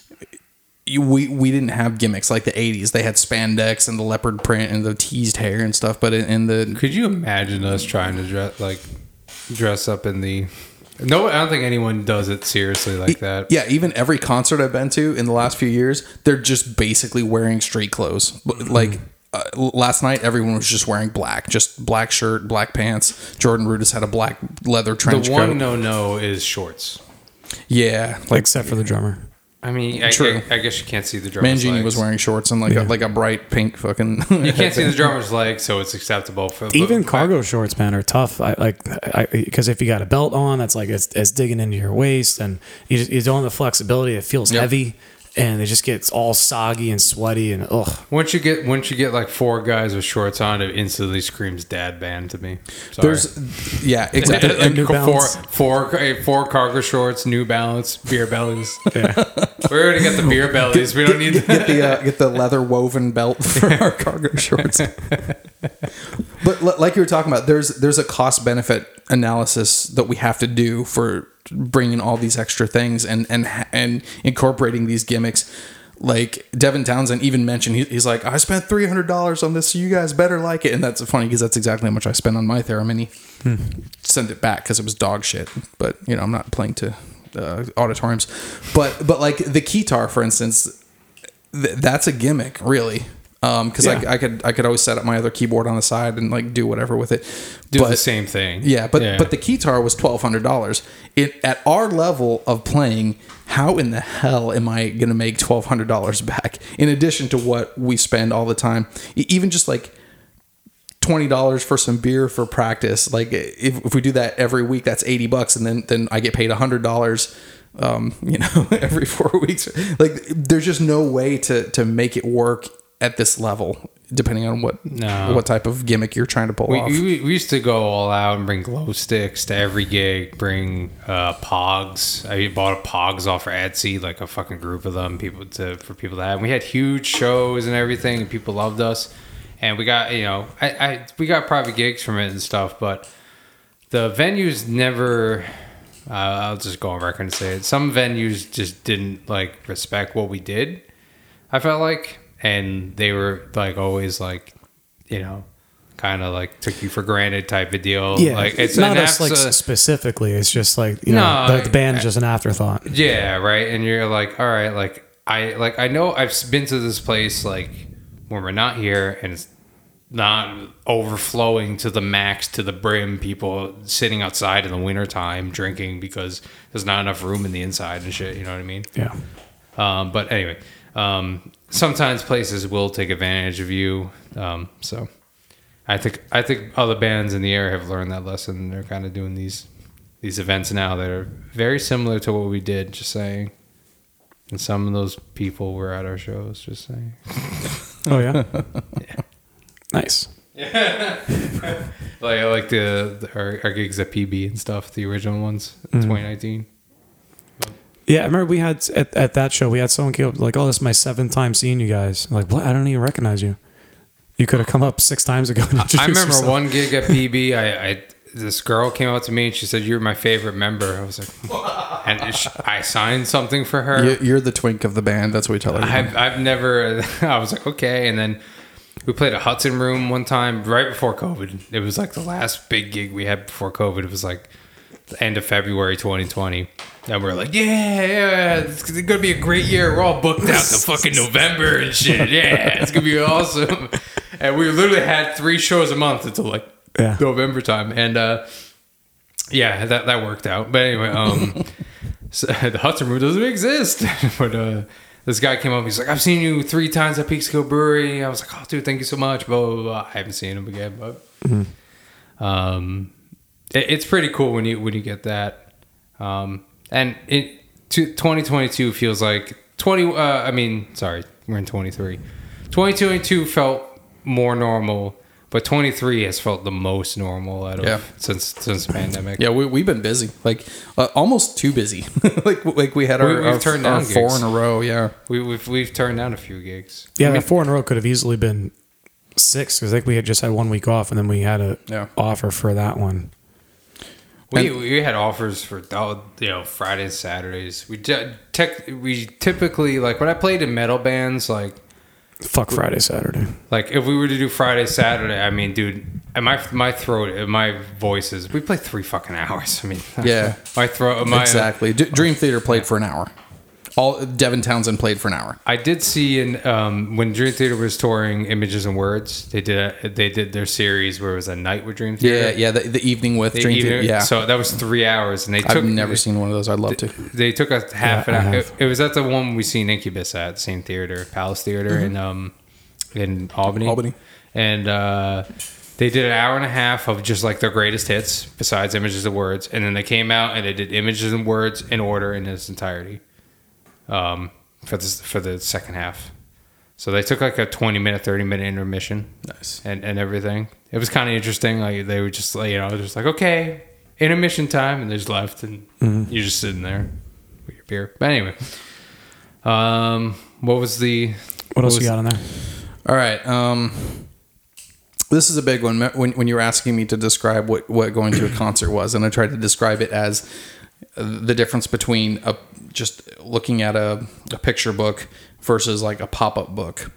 we we didn't have gimmicks like the '80s. They had spandex and the leopard print and the teased hair and stuff. But in, in the Could you imagine us trying to dress like dress up in the? No, I don't think anyone does it seriously like that. yeah, even every concert I've been to in the last few years, they're just basically wearing street clothes. Mm-hmm. Like uh, last night, everyone was just wearing black, just black shirt, black pants. Jordan Rudess had a black leather trench The coat. one no no is shorts. yeah, like except for the drummer I mean, I, True. I, I guess you can't see the drummer's Mangini legs. was wearing shorts and like a, like a bright pink fucking. (laughs) You can't see the (laughs) drummer's legs, so it's acceptable for even but- cargo shorts man are tough i like because if you got a belt on that's like it's, it's digging into your waist and you, just, you don't have the flexibility it feels Yep. heavy and it just gets all soggy and sweaty and ugh Once you get once you get like four guys with shorts on, it instantly screams dad band to me. Sorry. There's yeah, (laughs) exactly. Like New four, Balance. four, eh, cargo shorts, New Balance, beer bellies. (laughs) yeah we already got the beer bellies. We don't need. To get the uh, get the leather woven belt for (laughs) our cargo shorts. But li- like you were talking about, there's there's a cost benefit analysis that we have to do for bringing all these extra things and and and incorporating these gimmicks. Like Devin Townsend even mentioned, he, he's like, I spent three hundred dollars on this, so you guys better like it. And that's funny because that's exactly how much I spent on my Theremini. Send it back because it was dog shit. But you know, I'm not playing to uh, auditoriums. But but like the keytar, for instance, th- that's a gimmick, really. Because Yeah. I, I could I could always set up my other keyboard on the side and like do whatever with it. Do but, the same thing. Yeah, but but the keytar was twelve hundred dollars. It at our level of playing, how in the hell am I gonna make twelve hundred dollars back? In addition to what we spend all the time, even just like twenty dollars for some beer for practice. Like if, if we do that every week, that's eighty bucks, and then then I get paid hundred dollars. Um, (laughs) you know, every four (laughs) weeks. Like there's just no way to to make it work at this level, depending on what No. what type of gimmick you're trying to pull we, off. we, we used to go all out and bring glow sticks to every gig. Bring uh, Pogs. I bought a Pogs off of Etsy, like a fucking group of them, people to for people to have. And we had huge shows and everything, and people loved us. And we got you know, I, I we got private gigs from it and stuff, but the venues never. Uh, I'll just go on record and say it. Some venues just didn't like respect what we did. I felt like, and they were like always like, you know, kind of like took you for granted type of deal. yeah. Like it's not us like specifically. It's just like you know No, the, the band is just an afterthought. Yeah, right. And you're like, all right, like I like I know I've been to this place like when we're not here and it's not overflowing to the max to the brim people sitting outside in the wintertime drinking because there's not enough room in the inside and shit you know what i mean? Yeah. Um, but anyway um, sometimes places will take advantage of you um, so i think i think other bands in the area have learned that lesson. They're kind of doing these these events now that are very similar to what we did just saying. And some of those people were at our shows just saying. (laughs) Oh yeah? (laughs) Yeah. nice. Yeah. (laughs) like I like the, the our, our gigs at pb and stuff the original ones in 2019 Yeah, I remember we had at, at that show we had someone came up like, "Oh, this is my seventh time seeing you guys." I'm like, what? I don't even recognize you. You could have come up six times ago. And (laughs) I remember yourself. one gig at PB. I, I this girl came up to me and she said, "You're my favorite member." I was like, and she, I signed something for her. You- You're the twink of the band. That's what we tell her. I've I've never. (laughs) I was like, okay, and then we played a Hudson Room one time right before COVID. It was like the last big gig we had before COVID. It was like the end of February 2020. And we are like, yeah, yeah, it's gonna be a great year. We're all booked out to fucking November and shit. Yeah, it's gonna be awesome. And we literally had three shows a month until like Yeah. November time. And uh, yeah, that that worked out. But anyway, um, (laughs) so, the Hudson Room doesn't exist. (laughs) but uh, this guy came up. He's like, "I've seen you three times at Peekskill Brewery." I was like, "Oh, dude, thank you so much." Blah blah blah. I haven't seen him again, but um, it, it's pretty cool when you when you get that. Um, and it to, 2022 feels like 20. Uh, I mean, sorry, we're in 23. 2022 felt more normal. But 23 has felt the most normal out of Yeah. since since the pandemic. Yeah, we, we've been busy, like uh, almost too busy. (laughs) like like we had We- our, we've our, turned our down four gigs. in a row. Yeah, We, we've we've turned down a few gigs. Yeah, that four in a row could have easily been six because I think we had just had one week off and then we had a Yeah. offer for that one. We, we had offers for all, you know Fridays, Saturdays. We tech, we typically like when I played in metal bands, like Fuck Friday, Saturday. like if we were to do Friday, Saturday. I mean, dude, and my my throat, my voice is. We play three fucking hours. I mean, (laughs) Yeah. my throat, my exactly. D- Dream Theater played for an hour. All Devin Townsend played for an hour. I did see in um, when Dream Theater was touring Images and Words. They did a, they did their series where it was a night with Dream Theater. Yeah, yeah. The, the evening with They Dream even- Theater. Yeah, So that was three hours, and they took. I've never seen one of those. I'd love to. They took a half Yeah, an hour. It, it was at the one we seen Incubus at, same theater, Palace Theater in um in Albany. Albany. And uh, they did an hour and a half of just like their greatest hits, besides images and words. And then they came out and they did images and words in order in its entirety. Um, for this for the second half. So they took like a twenty minute, thirty minute intermission Nice. and, and everything. It was kind of interesting. Like they were just like, you know, just like, okay, intermission time, and they just left, and you're just sitting there with your beer. But anyway, um, what was the What else was- you got on there? All right. Um, this is a big one. When, when you were asking me to describe what, what going to a concert was, and I tried to describe it as the difference between a just looking at a, a picture book versus like a pop up book.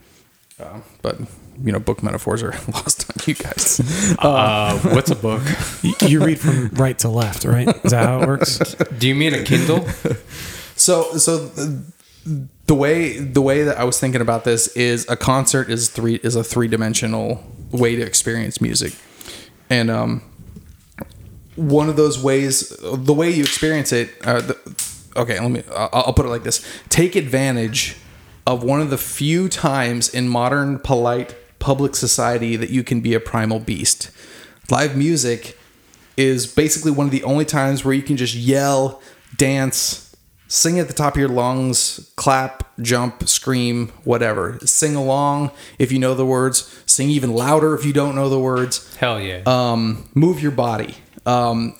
Uh, but you know, book metaphors are (laughs) lost on you guys. (laughs) Uh, what's a book? You, you read from right to left, right? Is that how it works? Do you mean a Kindle? So so the, the way the way that I was thinking about this is a concert is three is a three dimensional way to experience music, and um, one of those ways the way you experience it. Uh, the, okay, let me. I'll, I'll put it like this: take advantage of one of the few times in modern polite public society that you can be a primal beast. Live music is basically one of the only times where you can just yell, dance, sing at the top of your lungs, clap, jump, scream, whatever. Sing along if you know the words. Sing even louder if you don't know the words. Hell yeah. Um, move your body. Um,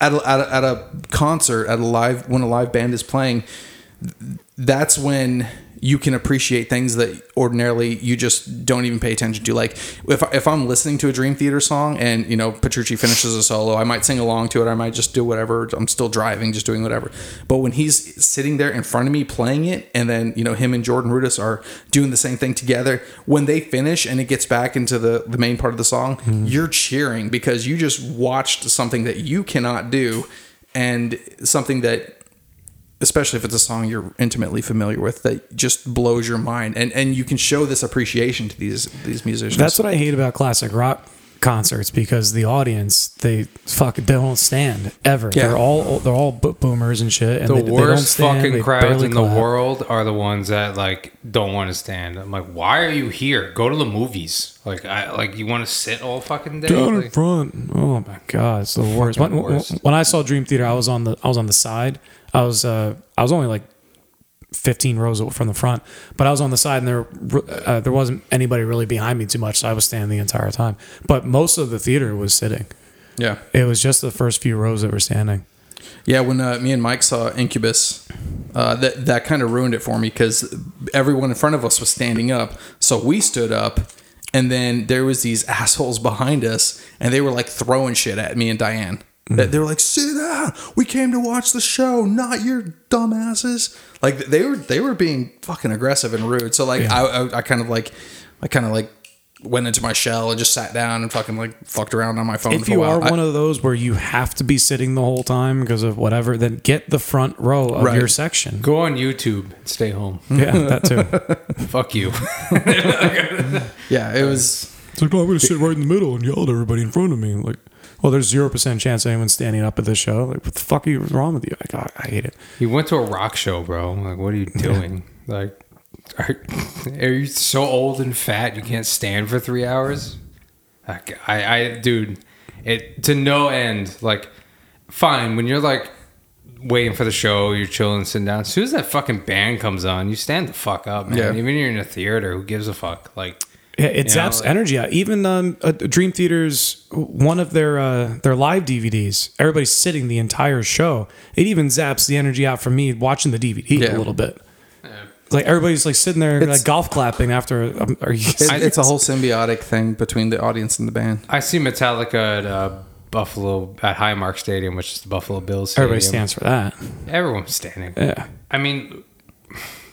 at a, at, a, at a concert, at a live when a live band is playing, that's when you can appreciate things that ordinarily you just don't even pay attention to. Like if if I'm listening to a Dream Theater song and you know Petrucci finishes a solo, I might sing along to it. I might just do whatever. I'm still driving, just doing whatever. But when he's sitting there in front of me playing it, and then you know him and Jordan Rudess are doing the same thing together, when they finish and it gets back into the the main part of the song, mm-hmm. you're cheering because you just watched something that you cannot do, and something that especially if it's a song you're intimately familiar with that just blows your mind and and you can show this appreciation to these these musicians That's what I hate about classic rock concerts because the audience they fuck they don't stand ever. Yeah. They're all they're all boomers and shit. And the they, they don't worst stand, fucking they crowds barely in the world are the ones that like don't want to stand. I'm like, why are you here? Go to the movies. Like, I like you want to sit all fucking day. Down in Like, front. Oh my god, it's the worst. When, Fucking worst. when I saw Dream Theater, I was on the I was on the side. I was uh I was only like 15 rows from the front, but I was on the side and there uh, there wasn't anybody really behind me too much, so I was standing the entire time. But most of the theater was sitting. yeah It was just the first few rows that were standing. yeah when uh, me and mike saw incubus uh, that that kind of ruined it for me because everyone in front of us was standing up so we stood up and then there was these assholes behind us and they were like throwing shit at me and diane That mm. they were like, "Sit down. We came to watch the show, not your dumbasses." Like they were, they were being fucking aggressive and rude. So like, I, I, I kind of like I kind of like went into my shell and just sat down and fucking like fucked around on my phone. If for a you while. are I- one of those where you have to be sitting the whole time because of whatever, then get the front row of Right. your section. Go on YouTube. Stay home. (laughs) Yeah, that too. (laughs) Fuck you. (laughs) yeah, it was. It's like, oh, I'm going to sit right in the middle and yell at everybody in front of me. Like, well, there's 0% chance anyone's standing up at this show. Like, what the fuck are you wrong with you? Like, oh, I hate it. You went to a rock show, bro. Like, what are you (laughs) doing? Like, are, are you so old and fat you can't stand for three hours? Like, I, I, dude, it to no end. Like, fine when you're like waiting for the show, you're chilling, sitting down. As soon as that fucking band comes on, you stand the fuck up, man. Yeah. Even if you're in a theater, who gives a fuck? Like, Yeah, it You know, zaps like- energy out. Even um, uh, Dream Theater's one of their uh, their live DVDs. Everybody's sitting the entire show. It even zaps the energy out from me watching the DVD Yeah. a little bit. Like everybody's like sitting there like golf clapping after. Um, are you? (laughs) It, it's a whole symbiotic thing between the audience and the band. I see Metallica at uh, Buffalo at Highmark Stadium, which is the Buffalo Bills. Stadium. Everybody stands for that. Everyone's standing. Yeah. I mean,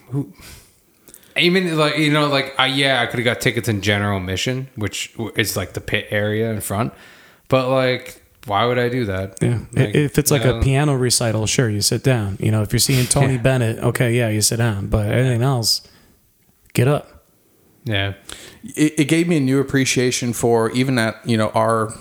who? Even like you know, like I, yeah, I could have got tickets in general admission, which is like the pit area in front. But like, why would I do that? Yeah. Like, if it's like uh, a piano recital, sure, you sit down. You know, if you're seeing Tony Yeah. Bennett, okay, yeah, you sit down. But anything else, get up. yeah, it, it gave me a new appreciation for even at you know our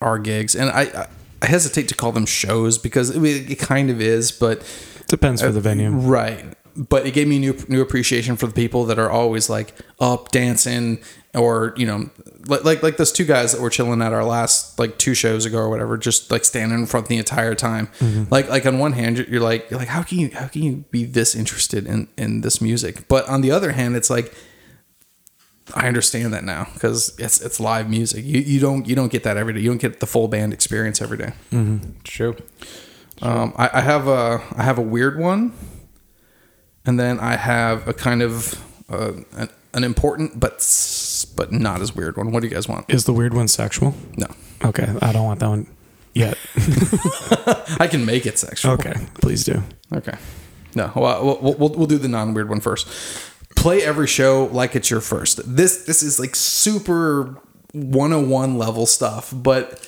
our gigs, and I I- I hesitate to call them shows because it, it kind of is, but it Depends for the venue. right. But it gave me new new appreciation for the people that are always like up dancing, or you know, like like like those two guys that were chilling at our last like two shows ago or whatever, just like standing in front the entire time. Like like on one hand, you're, you're like you're like how can you how can you be this interested in in this music? But on the other hand, it's like I understand that now because it's it's live music. You you don't you don't get that every day. You don't get the full band experience every day. true. Um, I, I have a I have a weird one, and then I have a kind of uh, an, an important but but not as weird one. What do you guys want? Is the weird one sexual? No, Okay, I don't want that one yet. (laughs) I can make it sexual. Okay, please do. Okay. No, well, we'll, we'll, we'll do the non weird one first. Play every show like it's your first. This this is like super 101 level stuff, but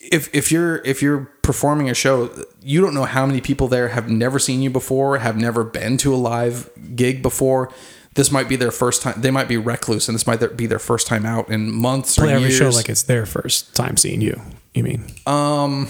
if if you're if you're performing a show, you don't know how many people there have never seen you before, have never been to a live gig before. This might be their first time. They might be recluse, and this might be their first time out in months Play or every years. show like it's their first time seeing you. You mean? Um,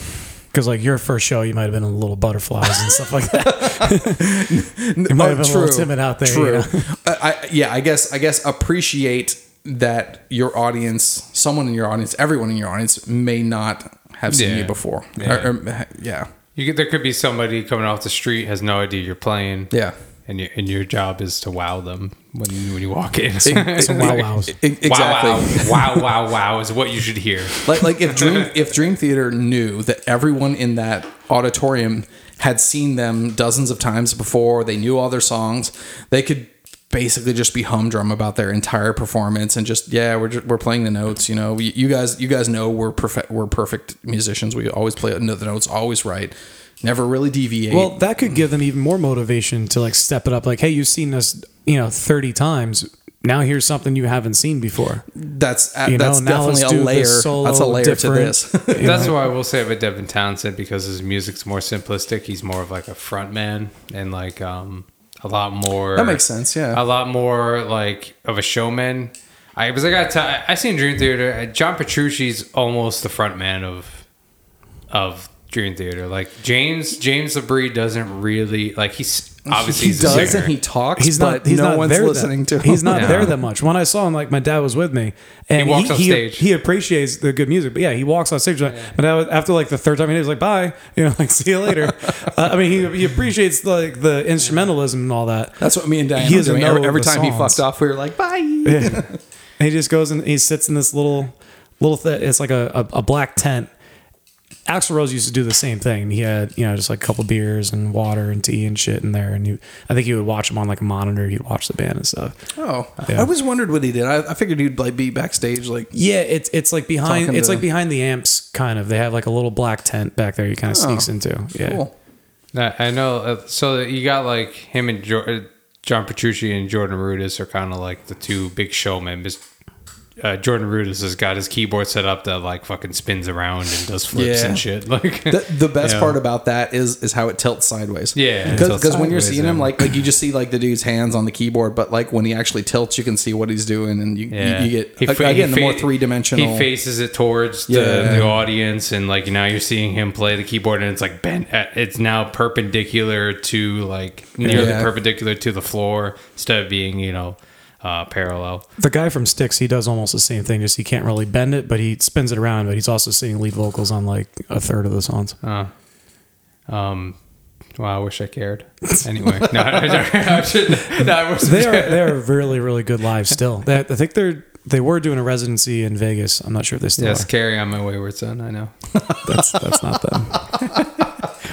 because like your first show, you might have been in little butterflies and stuff like that. (laughs) you might have been a little timid out there. you True. know? I, I, yeah, I guess I guess appreciate that your audience, someone in your audience, everyone in your audience may not have seen Yeah. you before. Yeah. Or- or- yeah. You could, there could be somebody coming off the street has no idea you're playing. Yeah. And, your and your job is to wow them when you, when you walk in. Some (laughs) wow wows. Exactly. Wow, wow, wow, wow is what you should hear. (laughs) like like if Dream if Dream Theater knew that everyone in that auditorium had seen them dozens of times before, they knew all their songs, they could basically just be humdrum about their entire performance and just yeah we're just, we're playing the notes you know you, you guys you guys know we're perfect we're perfect musicians we always play the notes always right never really deviate Well, that could give them even more motivation to like step it up. Like, hey, you've seen us, you know, thirty times. Now here's something you haven't seen before. that's uh, You that's now definitely a layer solo that's a layer to this (laughs) That's know? why I will say about Devin Townsend because his music's more simplistic. He's more of like a front man and like um a lot more. That makes sense, yeah. a lot more like of a showman. I was like, I got I seen Dream Theater. uh, John Petrucci's almost the front man of of Dream Theater. Like James James LaBrie doesn't really like he's obviously he does singer. and he talks He's but not. He's no not one's there listening that, to him He's not Yeah. there that much. When I saw him, like my dad was with me, and He walks off he, stage. He appreciates the good music, but yeah, he walks on stage. Like, But now, after like the third time, he was like, "Bye," (laughs) you know, like see you later. uh, I mean, he, he appreciates like the instrumentalism and all that. That's what me and Diane He were doesn't doing. know Every, every the time he fucked off, we were like, bye. Yeah. And (laughs) he just goes and he sits in this little little th- it's like a, a, a black tent. Axl Rose used to do the same thing. He had, you know, just like a couple beers and water and tea and shit in there. And you, I think he would watch him on like a monitor. He'd watch the band and stuff. Oh, Yeah. I always wondered what he did. I, I figured he'd like be backstage, like Yeah, it's it's like behind it's to- like behind the amps kind of. They have like a little black tent back there. You kind of sneaks into. Yeah. cool. I I know. Uh, so you got like him and jo- uh, John Petrucci and Jordan Rudess are kind of like the two big showmen. Uh, Jordan Rudess has got his keyboard set up that like fucking spins around and does flips Yeah. and shit. (laughs) Like The, the best Yeah. part about that is is how it tilts sideways. Yeah, because when you're seeing him, like like you just see like the dude's hands on the keyboard, but like when he actually tilts, you can see what he's doing, and you Yeah. you, you get He again he the more three dimensional. He faces it towards the, Yeah. the audience, and like now you're seeing him play the keyboard, and it's like bent. At, it's now perpendicular to like nearly perpendicular to the floor instead of being you know uh, parallel. The guy from Styx, he does almost the same thing. Just he can't really bend it, but he spins it around. But he's also singing lead vocals on like a third of the songs. Uh, um, well, I wish I cared. Anyway, (laughs) no, I, shouldn't. No, I. They are they are really really good live still. They, I think they're they were doing a residency in Vegas. I'm not sure if they still Yes, are. carry on my wayward son. I know. (laughs) That's that's not them. (laughs)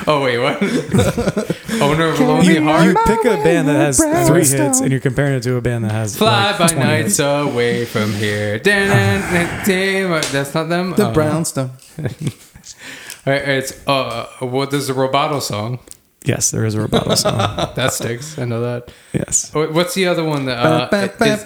(laughs) Oh wait, what? (laughs) Owner of a lonely You, heart. you pick a band that has three hits and you're comparing it to a band that has Fly like, by nights hits. away from here. (laughs) That's not them. the Oh. brownstone. All right, It's uh, what is the Roboto song? Yes, there is a Roboto song. (laughs) That sticks. I know that. yes. Wait, What's the other one that uh, is- is-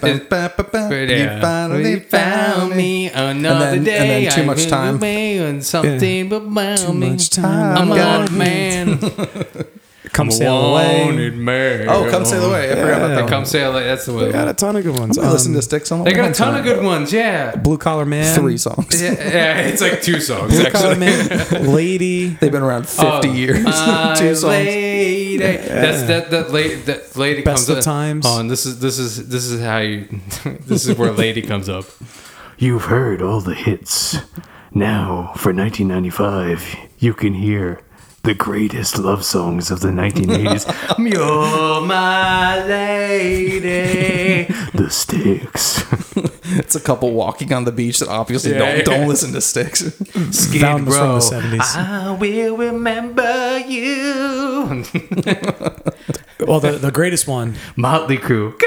You finally found me. another then- and day. then too I much will time. remain on something but Too me. much time. I'm a got man. (laughs) Come I'm sail away. man. Oh, come sail away! I forgot about that. Come sail away. That's the way. They got a ton of good ones. I listen Um, to Styx on They got a ton of good ones. Yeah. Blue Collar Man. Three songs. Yeah, yeah, it's like two songs Blue Collar actually. Man. (laughs) Lady. They've been around fifty Oh, years. (laughs) my Two songs. lady. That's that that lady that lady Best comes of up- times. Oh, and this is this is this is how you (laughs) this is where lady comes up. You've heard all the hits. Now, for 1995, you can hear the greatest love songs of the 1980s. (laughs) You're my lady. (laughs) the Styx. (laughs) It's a couple walking on the beach that obviously Yeah, don't yeah. don't listen to Styx. Skid Found was from the 70s. I will remember you. Well, the, the greatest one. Motley Crue.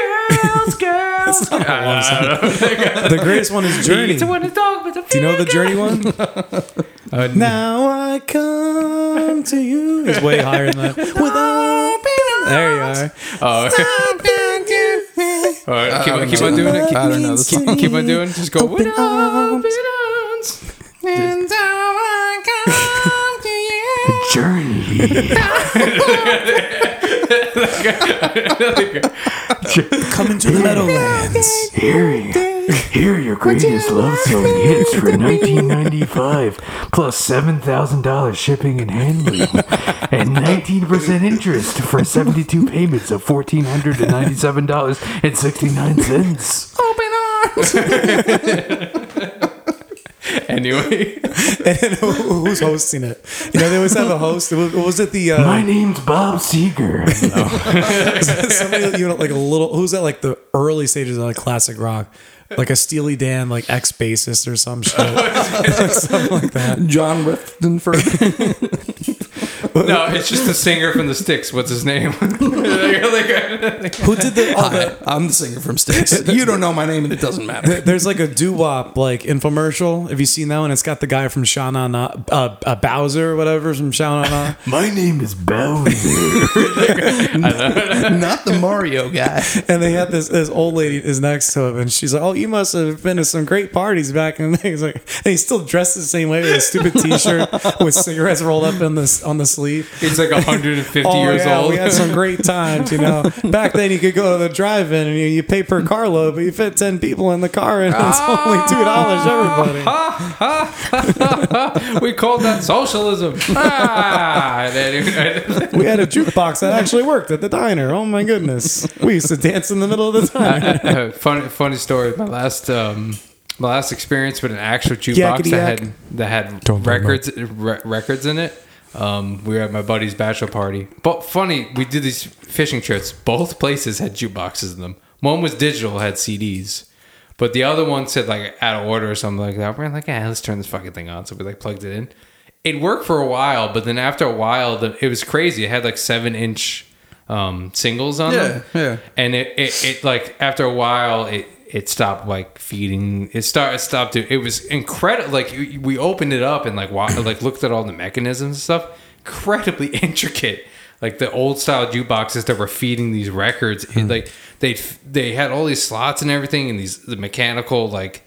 Girls, (laughs) girls. (laughs) The greatest one is Journey. Do Do you you know the Journey one? now I come to you. It's way higher than that. (laughs) Without there you are. Oh, All right, keep, on, keep on doing it. Keep, I don't know. This keep, song. keep on doing. it. Just go. Open With arms. arms. And so I come to you. Journey. Come into the Meadowlands. Hear, hear your greatest love song hits for 1995, plus $7,000 shipping and handling, and 19% interest for 72 payments of $1,497.69. (laughs) (laughs) Anyway, (laughs) And who's hosting it? You know, they always have a host. Was, was it the My uh, name's Bob Seger. (laughs) somebody you know like a little? Who's that? Like the early stages of like classic rock, like a Steely Dan like ex bassist or some shit, something like that. John Riftenford. No, it's just the singer from the Styx. What's his name? (laughs) Who did the? Oh, the Hi, I'm the singer from Styx. (laughs) You don't know my name, and it doesn't matter. There's like a doo wop like infomercial. Have you seen that one? It's got the guy from Sha Na Na, uh, uh, Bowser or whatever from Sha Na Na. (laughs) My name is Bowser. Not the Mario guy. and they had this this old lady is next to him, and she's like, "Oh, you must have been to some great parties back in the day." He's like, and he's still dressed the same way with a stupid T-shirt with cigarettes rolled up in this on the sleeve. He's like (laughs) 150 Oh years yeah, old. we had some great times. You know, (laughs) back then you could go to the drive-in and you, you pay per carload, but you fit ten people in the car, and it's only two dollars everybody. (laughs) we called that socialism. Ah, We had a jukebox that actually worked at the diner. Oh my goodness, we used to dance in the middle of the diner. Uh, funny, funny story. My last, um, my last experience with an actual jukebox that had that had Don't records re- records in it. Um, we were at my buddy's bachelor party. But funny, we did these fishing trips. Both places had jukeboxes in them. One was digital, had CDs. But the other one said like out of order or something like that. We're like, yeah, let's turn this fucking thing on. So we like plugged it in. It worked for a while, but then after a while, the, it was crazy. It had like seven inch um, singles on Yeah, them. yeah. And it, it, it like after a while, it it stopped like feeding. It started stopped. To, it was incredible. Like we opened it up and like wa- (coughs) like looked at all the mechanisms and stuff. Incredibly (laughs) intricate. like the old style jukeboxes that were feeding these records. It, like they they had all these slots and everything, and these the mechanical like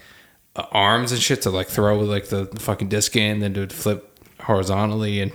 uh, arms and shit to like throw like the, the fucking disc in, then to flip horizontally, and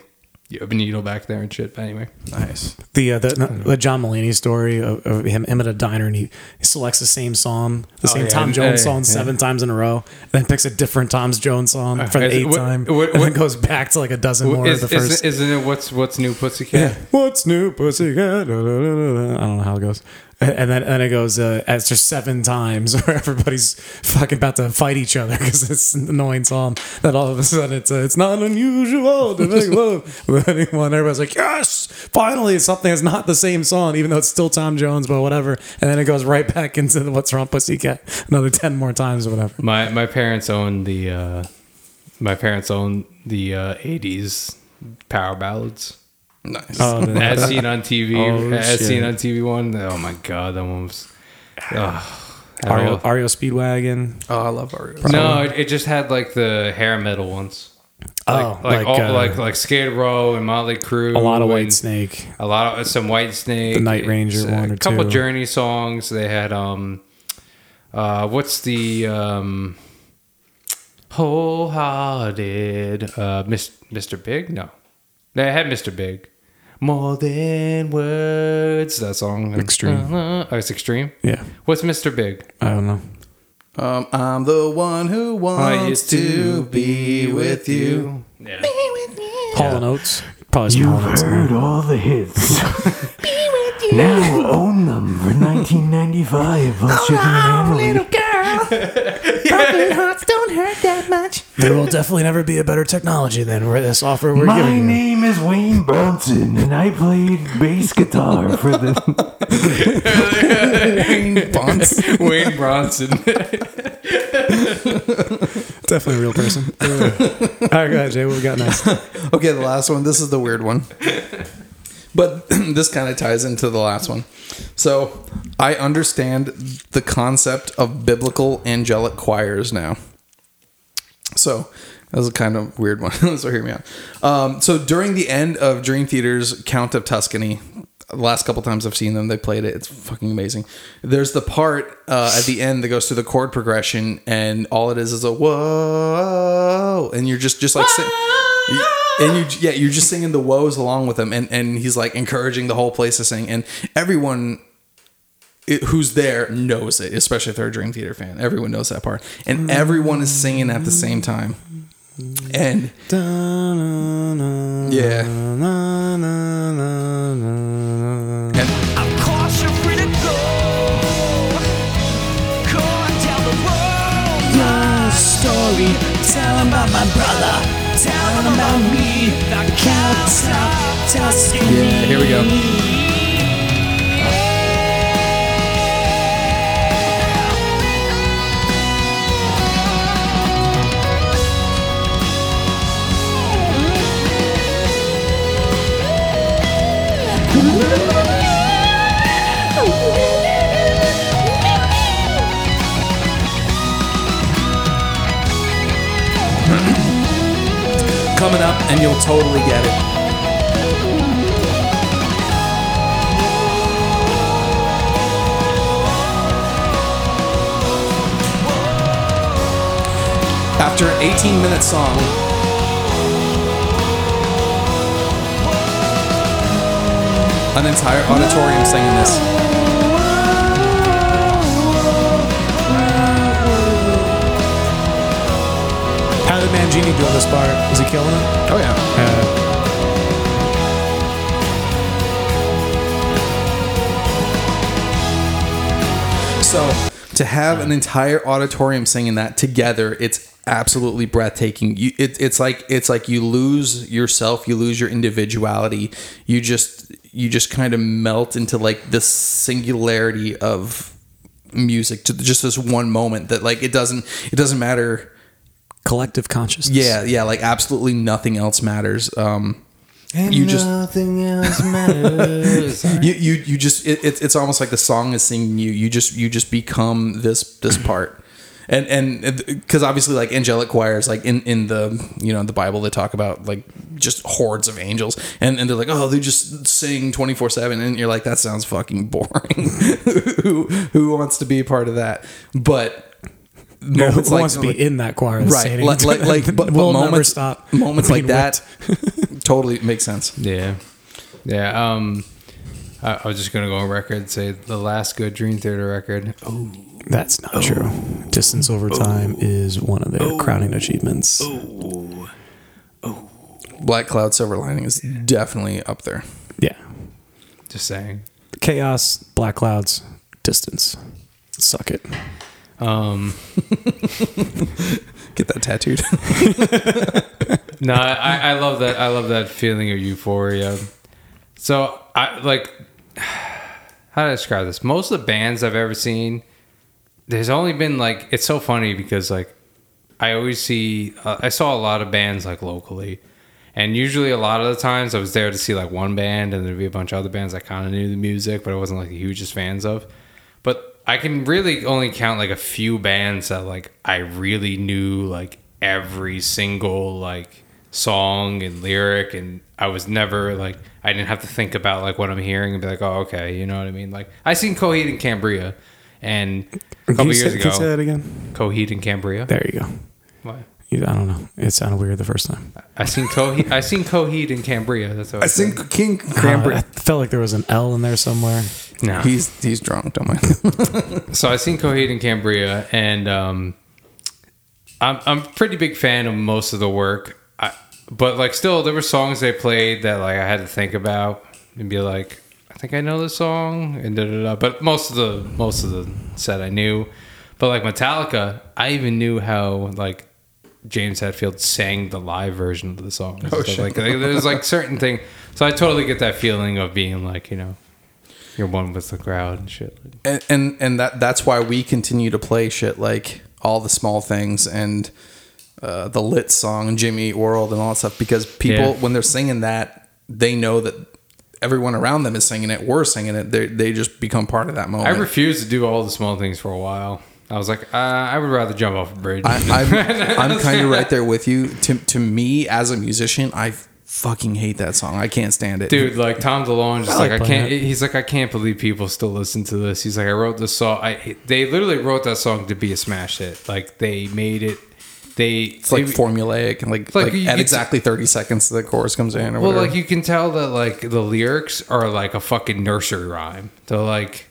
you have a needle back there and shit. But anyway, Nice. The uh, the, the John Mulaney story of, of him, him at a diner and he, he selects the same song, the same yeah. Tom Yeah, Jones yeah, song seven times in a row, then picks a different Tom Jones song for the is- eighth what- time, what- and then goes back to like a dozen more is, of the first. is, isn't it what's what's new Pussycat? What's new, pussycat? I don't know how it goes. (laughs) And then, and it goes, uh, it's just seven times (laughs) where everybody's fucking about to fight each other because it's an annoying song. That all of a sudden it's, uh, it's not unusual (laughs) to make love with anyone. Everybody's like, yes, finally something that's not the same song, even though it's still Tom Jones, but whatever. And then it goes right back into the What's Wrong Pussycat another 10 more times or whatever. My my parents own the uh, my parents own the uh, '80s power ballads. Nice. Oh, (laughs) the- As seen on TV, Oh, as shit. seen on TV one. Oh my god, that one was. ugh. REO, REO Speedwagon. oh, I love REO. no, it, it just had like the hair metal ones. Oh, like like like, all, uh, like like Skid Row and Motley Crue. a lot of White Snake. A lot of some White Snake. The Night Ranger it's, uh, one or A couple two. Journey songs. They had um, uh, what's the um, wholehearted uh, Mis- Mr. Big? No, they had Mr. Big. More than words. That song. Extreme. Uh, oh, it's extreme. Yeah. What's Mr. Big? I don't know. Um, I'm the one who wants to be with you. Yeah. Hall and Oates. Probably some You've and Oates. heard all the hits. (laughs) Be with you. Now own them for 1995 while shipping annually. There will definitely never be a better technology than this offer we're My giving you. My name is Wayne Bronson, and I played bass guitar for the. Bonds. (laughs) Wayne Bronson. (laughs) Definitely a real person. (laughs) All right, go ahead, Jay. What we got next? Okay, the last one. This is the weird one. But (clears throat) this kind of ties into the last one. So I understand the concept of biblical angelic choirs now. So that was a kind of weird one. (laughs) so hear me out. Um, so during the end of Dream Theater's Count of Tuscany, the last couple times I've seen them, they played it. It's fucking amazing. There's the part uh, at the end that goes through the chord progression, and all it is is a whoa, and you're just just like and you yeah you're just singing the woes along with him, and and he's like encouraging the whole place to sing, and everyone it, who's there knows it, especially if they're a Dream Theater fan. Everyone knows that part, and everyone is singing at the same time. And yeah, and tell the story. Tell 'em about my brother. Tell 'em about me. Of Tuscany. yeah, here we go. Coming up, and you'll totally get it. After an 18 minute song, an entire auditorium singing this. How did Mangini do on this part? Was he killing it? Oh, yeah. Uh. So to have an entire auditorium singing that together, it's absolutely breathtaking. You, it, it's like it's like you lose yourself, you lose your individuality. You just you just kind of melt into like this singularity of music to just this one moment that like it doesn't it doesn't matter Collective consciousness. yeah yeah like absolutely nothing else matters. Um and you just nothing else matters. (laughs) you you, you just it, it's it's almost like the song is singing you. You just you just become this this part. And and because obviously like angelic choirs like in in the you know the bible they talk about like just hordes of angels. And and they're like oh they just sing 24 7 and you're like that sounds fucking boring. (laughs) Who who wants to be a part of that? But Who moments like wants to be in that choir? right singing? like like, (laughs) like but, but we'll moments never stop. moments like that (laughs) totally makes sense Yeah, yeah. Um, I, I was just gonna go on record and say the last good Dream Theater record. Oh, That's not true. Distance over time is one of their crowning achievements. Oh, oh. black cloud silver lining is definitely up there Yeah. just saying. Chaos, black clouds, distance. Suck it. Um, get that tattooed (laughs) no, I, I love that. I love that feeling of euphoria. So I like (sighs) how do I describe this? Most of the bands I've ever seen, there's only been like it's so funny because like I always see uh, I saw a lot of bands like locally, and usually a lot of the times I was there to see like one band and there'd be a bunch of other bands I kind of knew the music, but I wasn't like the hugest fans of. But I can really only count like a few bands that like I really knew like every single like song and lyric and I was never like I didn't have to think about like what I'm hearing and be like, oh okay, you know what I mean? Like I seen Coheed and Cambria and a Can couple you years say, can you say that again? Coheed and Cambria. There you go. What? I don't know. It sounded weird the first time. I seen Coheed I seen Coheed and Cambria. That's what I, i said. think king Uh, I felt like there was an L in there somewhere. No. he's he's drunk don't mind (laughs) so I seen Coheed and Cambria, and um, I'm I'm a pretty big fan of most of the work. I, but like, still, there were songs they played that like I had to think about and be like, I think I know this song, and da da da. But most of the most of the set I knew. But like Metallica, I even knew how like James Hetfield sang the live version of the song. stuff. shit. Like there's like certain thing. So I totally get that feeling of being like you know. You're one with the crowd and shit. and and, and that that's why we continue to play shit like all the small things and uh, the lit song and Jimmy World and all that stuff because people Yeah. when they're singing that they know that everyone around them is singing it we're singing it they they just become part of that moment I refused to do all the small things for a while. I was like, uh, I would rather jump off a bridge. I, I'm, (laughs) I'm kind of right there with you. To, to me, as a musician, I fucking hate that song. I can't stand it. Dude, like Tom DeLonge, just I like, like I can't. it. He's like, I can't believe people still listen to this. He's like, I wrote this song. I they literally wrote that song to be a smash hit. Like they made it. They it's like they- formulaic and like, Like, like, you at could- exactly 30 seconds the chorus comes in or Well, whatever. like you can tell that like the lyrics are like a fucking nursery rhyme. They're like,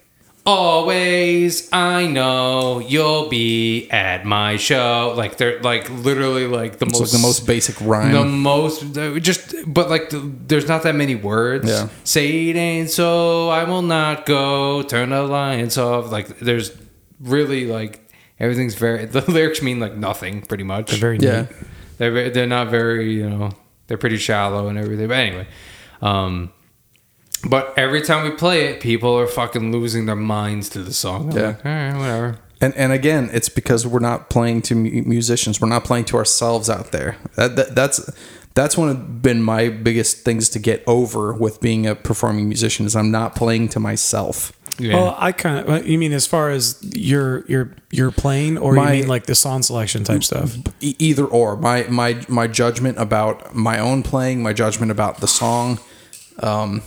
always I know you'll be at my show. Like they're like literally like the it's most like the most basic rhyme. the most just but like the, there's not that many words Yeah. say it ain't so i will not go turn the lights off like there's really like everything's very (laughs) the lyrics mean like nothing pretty much They're very yeah. neat. they're they're not very you know they're pretty shallow and everything but anyway um but every time we play it people are fucking losing their minds to the song I'm Yeah. like, all right whatever And and again, it's because we're not playing to musicians. We're not playing to ourselves out there. That, that that's that's one of been my biggest things to get over with being a performing musician is I'm not playing to myself. yeah Well, I kind of. You mean as far as your your your playing, or My- you mean like the song selection type stuff? E- either or. My my my judgment about my own playing, my judgment about the song. Um,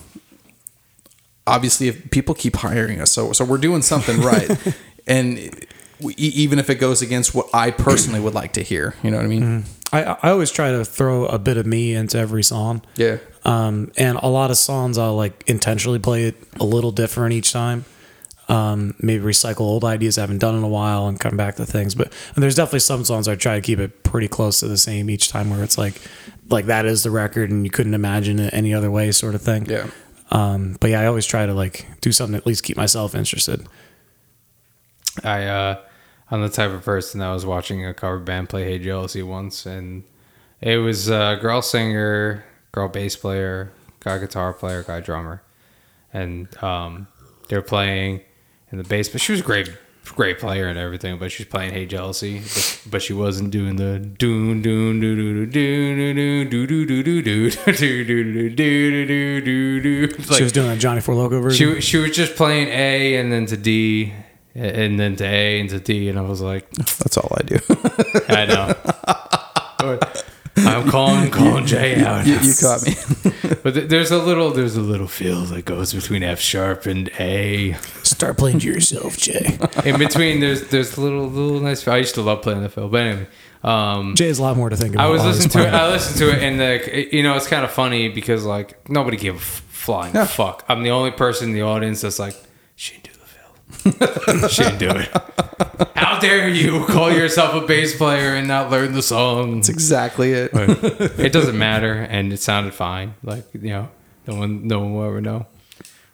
obviously, if people keep hiring us, so so we're doing something right, (laughs) and we, even if it goes against what I personally would like to hear, you know what I mean? I I always try to throw a bit of me into every song. Yeah. Um, and a lot of songs I'll like intentionally play it a little different each time. Um, maybe recycle old ideas I haven't done in a while and come back to things. But and there's definitely some songs I try to keep it pretty close to the same each time, where it's like, like that is the record and you couldn't imagine it any other way, sort of thing. Yeah. Um, but yeah, I always try to like do something at least keep myself interested. I uh I'm the type of person that was watching a cover band play Hey Jealousy once and it was a girl singer, girl bass player, guy guitar player, guy drummer. And um they were playing in the bass but she was a great great player and everything, but she's playing Hey Jealousy, but, but she wasn't doing the doon doon doo doo doo doo doo doo doo doo doo doo doo doo doo doo doo she was doing a Johnny Four Loco version. she she was just playing A and then to D and then to A and to D, and I was like, That's all I do. I know. I'm calling calling Jay out. you, you caught me. (laughs) But th- there's a little there's a little feel that goes between F sharp and A. Start playing to yourself, Jay. (laughs) In between, there's there's a little little nice. I used to love playing the fill, but anyway. Um, Jay has a lot more to think about. I was listening to it. I listened to it, and the you know it's kind of funny because like nobody gave a f- flying Yeah. fuck. I'm the only person in the audience that's like, she didn't do the fill. she didn't do it. How dare you call yourself a bass player and not learn the song? That's exactly it. it doesn't matter, and it sounded fine. Like you know, no one no one will ever know.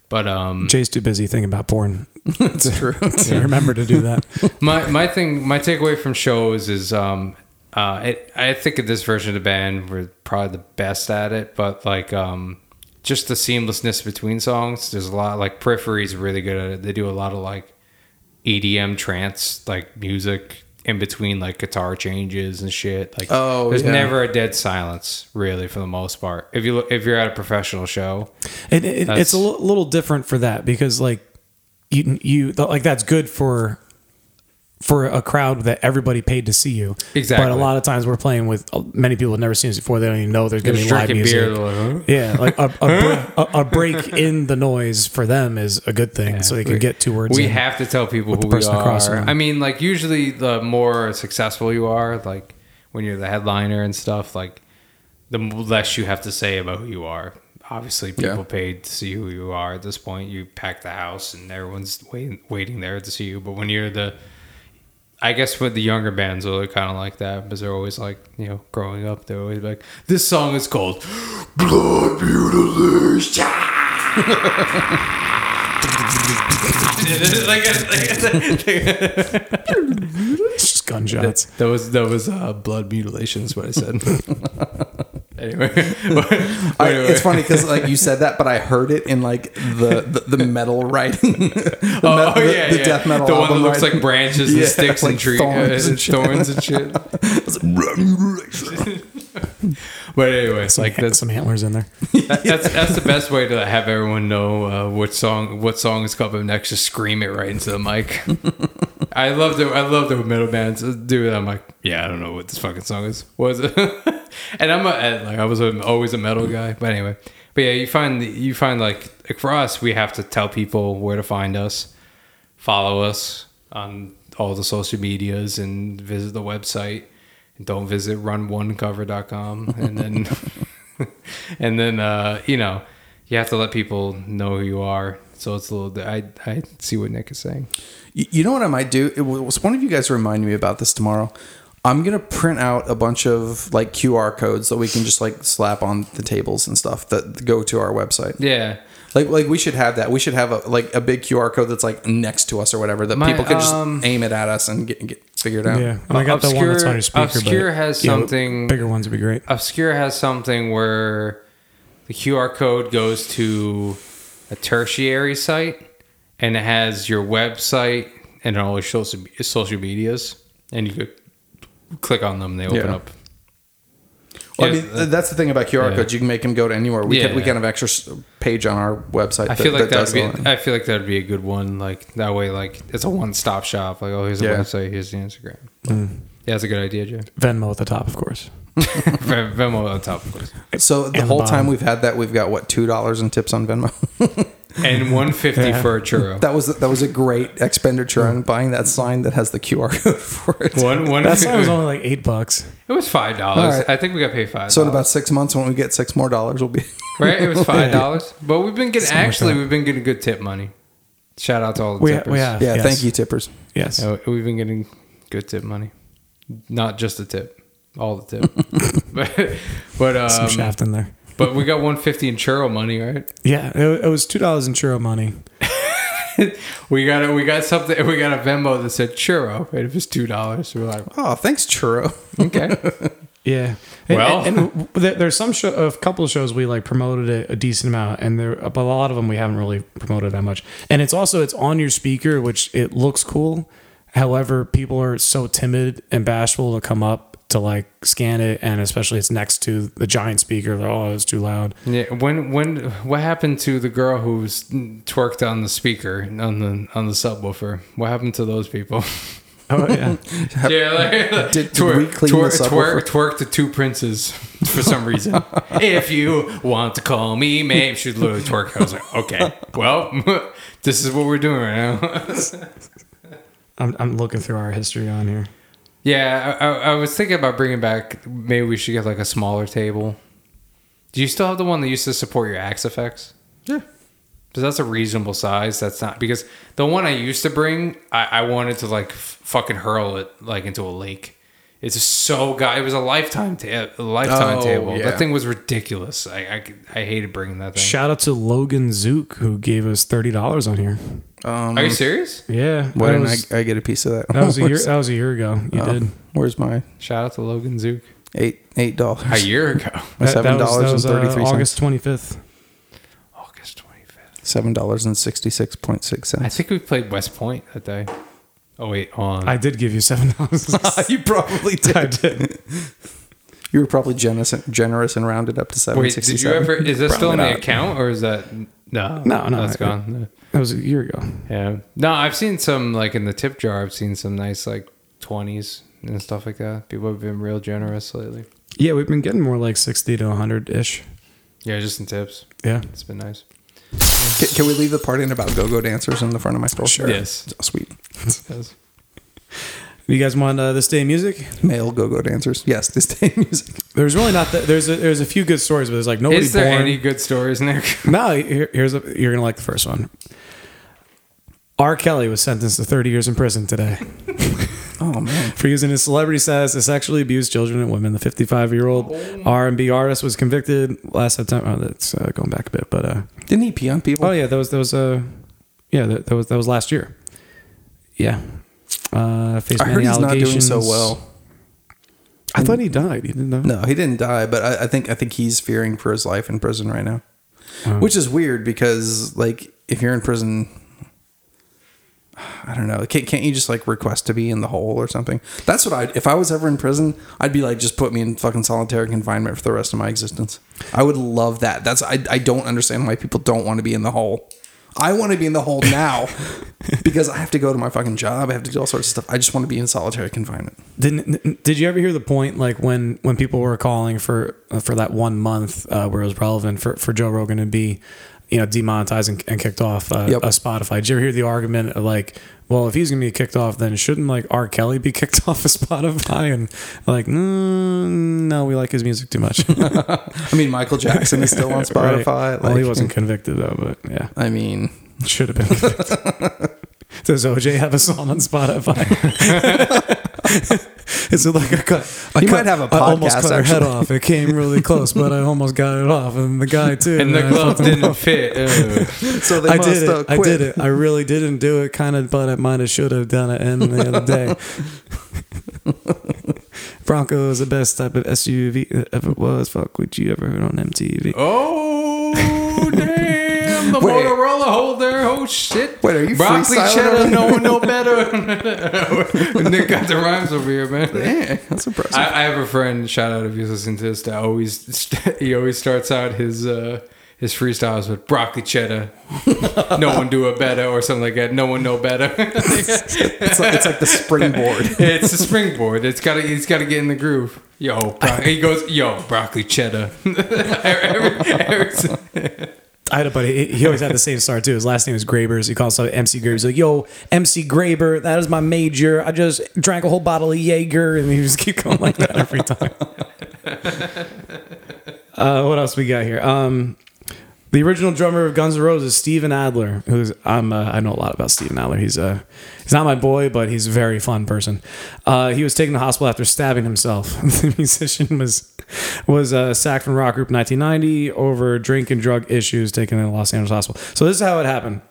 But um, Jay's too busy thinking about porn It's (laughs) true. to remember to do that. (laughs) my my thing my takeaway from shows is um uh it, I think of this version of the band we're probably the best at it but like um just the seamlessness between songs. There's a lot like Periphery is really good at it. They do a lot of like EDM trance like music in between like guitar changes and shit. Like Oh, there's yeah. never a dead silence really for the most part. If you look if you're at a professional show It, it, it's a little different for that because like you you like that's good for for a crowd that everybody paid to see you. Exactly. But a lot of times we're playing with uh, many people have never seen us before. They don't even know there's going to be live music. beer like, huh? Yeah, like a, a, (laughs) break, a, a break in the noise for them is a good thing, so they can we- get two words. We in. have to tell people the who we person across are. from them. I mean, like usually the more successful you are, like when you're the headliner and stuff, like the less you have to say about who you are. Obviously, people Yeah. paid to see who you are. At this point, you pack the house and everyone's waiting, waiting there to see you. But when you're the I guess with the younger bands, they're kind of like that because they're always like, you know, growing up, they're always like, this song is called Blood Mutilation. like, It's (laughs) just gunshots. that was that was uh, blood mutilation. Is what I said. (laughs) anyway, (laughs) I, it's funny because like you said that, but I heard it in like the the, the (laughs) metal writing. (laughs) the, Oh, met- oh, the- yeah, the yeah. death metal. The one that looks writing. like branches and Yeah, sticks like and trees, thorns uh, and shit. thorns and shit. (laughs) But anyway, Some, like ha- that's some antlers in there. that, that's that's the best way to have everyone know uh, what song what song is coming next. Just scream it right into the mic. I love the I love the metal bands do it. I'm like, yeah, I don't know what this fucking song is. What is it? (laughs) and I'm a, like I was a, always a metal guy, but anyway. But yeah, you find you find like, like for us, we have to tell people where to find us, follow us on all the social medias, and visit the website. Don't visit runonecover.com, and then (laughs) and then uh, you know you have to let people know who you are. So it's a little. I I see what Nick is saying. You you know what I might do? It was one of you guys remind me about this tomorrow. I'm gonna print out a bunch of like QR codes that we can just like slap on the tables and stuff that go to our website. Yeah. Like like we should have that. We should have a like a big QR code that's like next to us or whatever that My, people can just um, aim it at us and get, get figured out. Yeah, and I got the one that's on your speaker. Obscure but, has yeah, something- bigger ones would be great. Obscure has something where the QR code goes to a tertiary site and it has your website and all your social social medias, and you could click on them. They open Yeah. up. Well, I mean, th- that's the thing about QR yeah. codes. You can make them go to anywhere. We can, we Yeah. can have extra page on our website. I that- feel like that that would be. I feel like that would be a good one. Like that way, like it's a one stop shop. Like oh, here's the Yeah. website, here's the Instagram. Mm. Yeah, that's a good idea, Jay. Venmo at the top, of course. (laughs) (laughs) Ven- Venmo on top, of course, So the And whole the time we've had that, we've got what two dollars in tips on Venmo. (laughs) and (laughs) one fifty Yeah. for a churro. that was that was a great expenditure on buying that sign that has the QR code (laughs) for it. one one. That sign was only like eight bucks. it was five dollars. All right. I think we got paid five. So in about six months, when we get six more dollars, we'll be. (laughs) right, it was five dollars. But we've been getting Something like actually we've been getting good tip money. Shout out to all the We, tippers. we have. yeah, yes. thank you, tippers. Yes. Yeah, we've been getting good tip money, not just the tip, all the tip. but but Some um, shaft in there. But we got one fifty in churro money, right? Yeah, it, it was two dollars in churro money. (laughs) we got a, we got something. We got a Venmo that said churro, and it was two dollars. we're like, Oh, thanks, churro. okay, (laughs) Yeah. And, Well- and, and there's some show, a couple of shows we like promoted it a decent amount, and there, but a lot of them we haven't really promoted that much. And it's also it's on your speaker, which it looks cool. However, people are so timid and bashful to come up to like scan it, and especially it's next to the giant speaker. They're, oh, it's too loud. Yeah, when when what happened to the girl who's twerked on the speaker on the on the subwoofer? What happened to those people? Oh yeah, (laughs) yeah, like, Did- did we clean twerk, the twerk, subwoofer? twerk to two princes for some reason. (laughs) if you want to call me, maybe she'd literally twerk. I was like, okay, well, (laughs) this is what we're doing right now. I'm I'm looking through our history on here. Yeah, I, I, was thinking about bringing back. Maybe we should get like a smaller table. Do you still have the one that used to support your Axe-Fx? Yeah. Because that's a reasonable size. That's not because the one I used to bring, I, I wanted to like f- fucking hurl it like into a lake. It's so guy. It was a lifetime ta- a lifetime Oh, table. yeah. That thing was ridiculous. I, I I hated bringing that thing. Shout out to Logan Zook who gave us thirty dollars on here. Are you serious? Yeah, Why didn't was, I, I get a piece of that? that was a (laughs) year. That was a year ago. You oh, did. Where's my Shout out to Logan Zook. eight eight dollars? A year ago, (laughs) That- seven dollars and was, uh, thirty three August twenty fifth. August twenty fifth. Seven dollars and sixty six point six I think we played West Point that day. Oh wait, on I did give you seven dollars. (laughs) you probably did. I did. You were probably generous, generous and rounded up to seven wait. sixty Did you ever? Is that still in the not. account or is that no? No, no, that's I- gone. That was a year ago. Yeah. No, I've seen some like in the tip jar. I've seen some nice like twenties and stuff like that. People have been real generous lately. Yeah, we've been getting more like sixty to hundred ish. Yeah, just in tips. Yeah. It's been nice. Can, can we leave the part in about go-go dancers in the front of my store? Sure. Yes. Oh, sweet. Yes. (laughs) You guys want uh, this day music? Male go-go dancers. Yes, this day music. There's really not. That, there's a, there's a few good stories, but there's like nobody Is there born. any good stories, Nick? No, here, here's a, you're gonna like the first one. R. Kelly was sentenced to 30 years in prison today (laughs) Oh man. for using his celebrity status to sexually abuse children and women. The 55 year old R&B artist was convicted last September. Oh, that's uh, going back a bit, but uh, Didn't he pee on people? oh yeah, that was that was uh, yeah, that, that was that was last year. Yeah, uh, faced I heard he's not doing so well. I thought he died. He didn't know. No, he didn't die, but I, I think I think he's fearing for his life in prison right now, Oh. which is weird because like if you're in prison, I don't know, can't, can't you just like request to be in the hole or something? That's what I. If I was ever in prison, I'd be like, just put me in fucking solitary confinement for the rest of my existence. I would love that. That's I. I don't understand why people don't want to be in the hole. I want to be in the hole now (laughs) because I have to go to my fucking job. I have to do all sorts of stuff. I just want to be in solitary confinement. Didn't did you ever hear the point like when when people were calling for for that one month uh, where it was relevant for, for Joe Rogan to be you know demonetized and, and kicked off uh, Yep. a Spotify? Did you ever hear the argument of like, well, if he's gonna be kicked off, then shouldn't like R. Kelly be (laughs) kicked off of Spotify? And like, mm, no, we like his music too much. (laughs) I mean, Michael Jackson is still on (laughs) Spotify. Right. well, he wasn't convicted though, but yeah, I mean, should have been. convicted. Does OJ have a song on Spotify? Is it like I cut? I He cut- might have a I almost podcast, cut her head off. It came really (laughs) close, but I almost got it off, and the guy too. And the I glove didn't fit. (laughs) So they I must did uh, it. I did it. I really didn't do it, kind of, but I might have, should have done it. And the other day, (laughs) Bronco is the best type of SUV that ever was. Fuck, would you ever heard on MTV? Oh damn! The Holder. Oh shit! Wait, are you broccoli cheddar? No one know better. (laughs) Nick got the rhymes over here, man. Yeah, that's impressive. I, I have a friend. Shout out if you listen to this. That always (laughs) he always starts out his uh, his freestyles with broccoli cheddar. no one do it better, or something like that. No one know better. (laughs) it's, like, it's like the springboard. it's the springboard. It's got to. He's got to get in the groove. Yo, bro- he goes. Yo, broccoli cheddar. I had a buddy. He always had the same start too. His last name is Grabers. He calls himself MC Grabers. He's like, "Yo, MC Graber, that is my major. I just drank a whole bottle of Jaeger," and he just keep going like that every time. (laughs) uh, what else we got here? Um, the original drummer of Guns N' Roses, Steven Adler, who's I'm uh, I know a lot about Steven Adler. He's uh he's not my boy, but he's a very fun person. Uh, he was taken to hospital after stabbing himself. (laughs) the musician was was uh, sacked from rock group in 1990 over drink and drug issues, taken to Los Angeles hospital. So this is how it happened.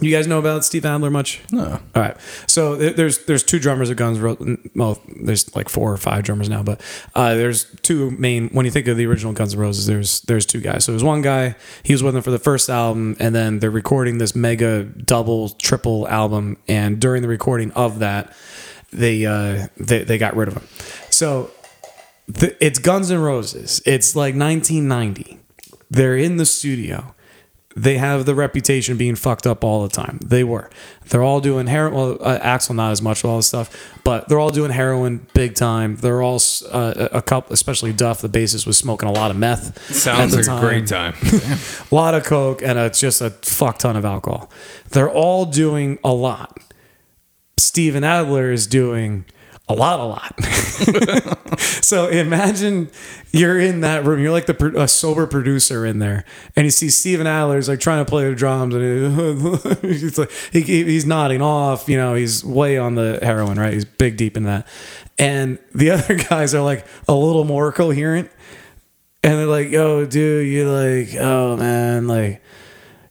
You guys know about Steve Adler much? No. All right. So there's there's two drummers of Guns. N' Well, there's like four or five drummers now, but uh, there's two main. When you think of the original Guns N' Roses, there's there's two guys. So there's one guy. He was with them for the first album, and then they're recording this mega double triple album. And during the recording of that, they uh, they they got rid of him. So the, it's Guns N' Roses. It's like 1990. They're in the studio. They have the reputation of being fucked up all the time. They were. They're all doing heroin. Well, uh, Axl not as much, all this stuff, but they're all doing heroin big time. They're all uh, a couple, especially Duff, the bassist, was smoking a lot of meth. Sounds like a great time. (laughs) a lot of coke and a, just a fuck ton of alcohol. They're all doing a lot. Steven Adler is doing a lot, a lot. (laughs) so imagine you're in that room. You're like the a sober producer in there, and you see Steven Adler's like trying to play the drums, and he- (laughs) he's like he, he's nodding off. You know, he's way on the heroin, right? He's big deep in that, and the (laughs) other guys are like a little more coherent, and they're like, "Yo, dude, you like, oh man, like."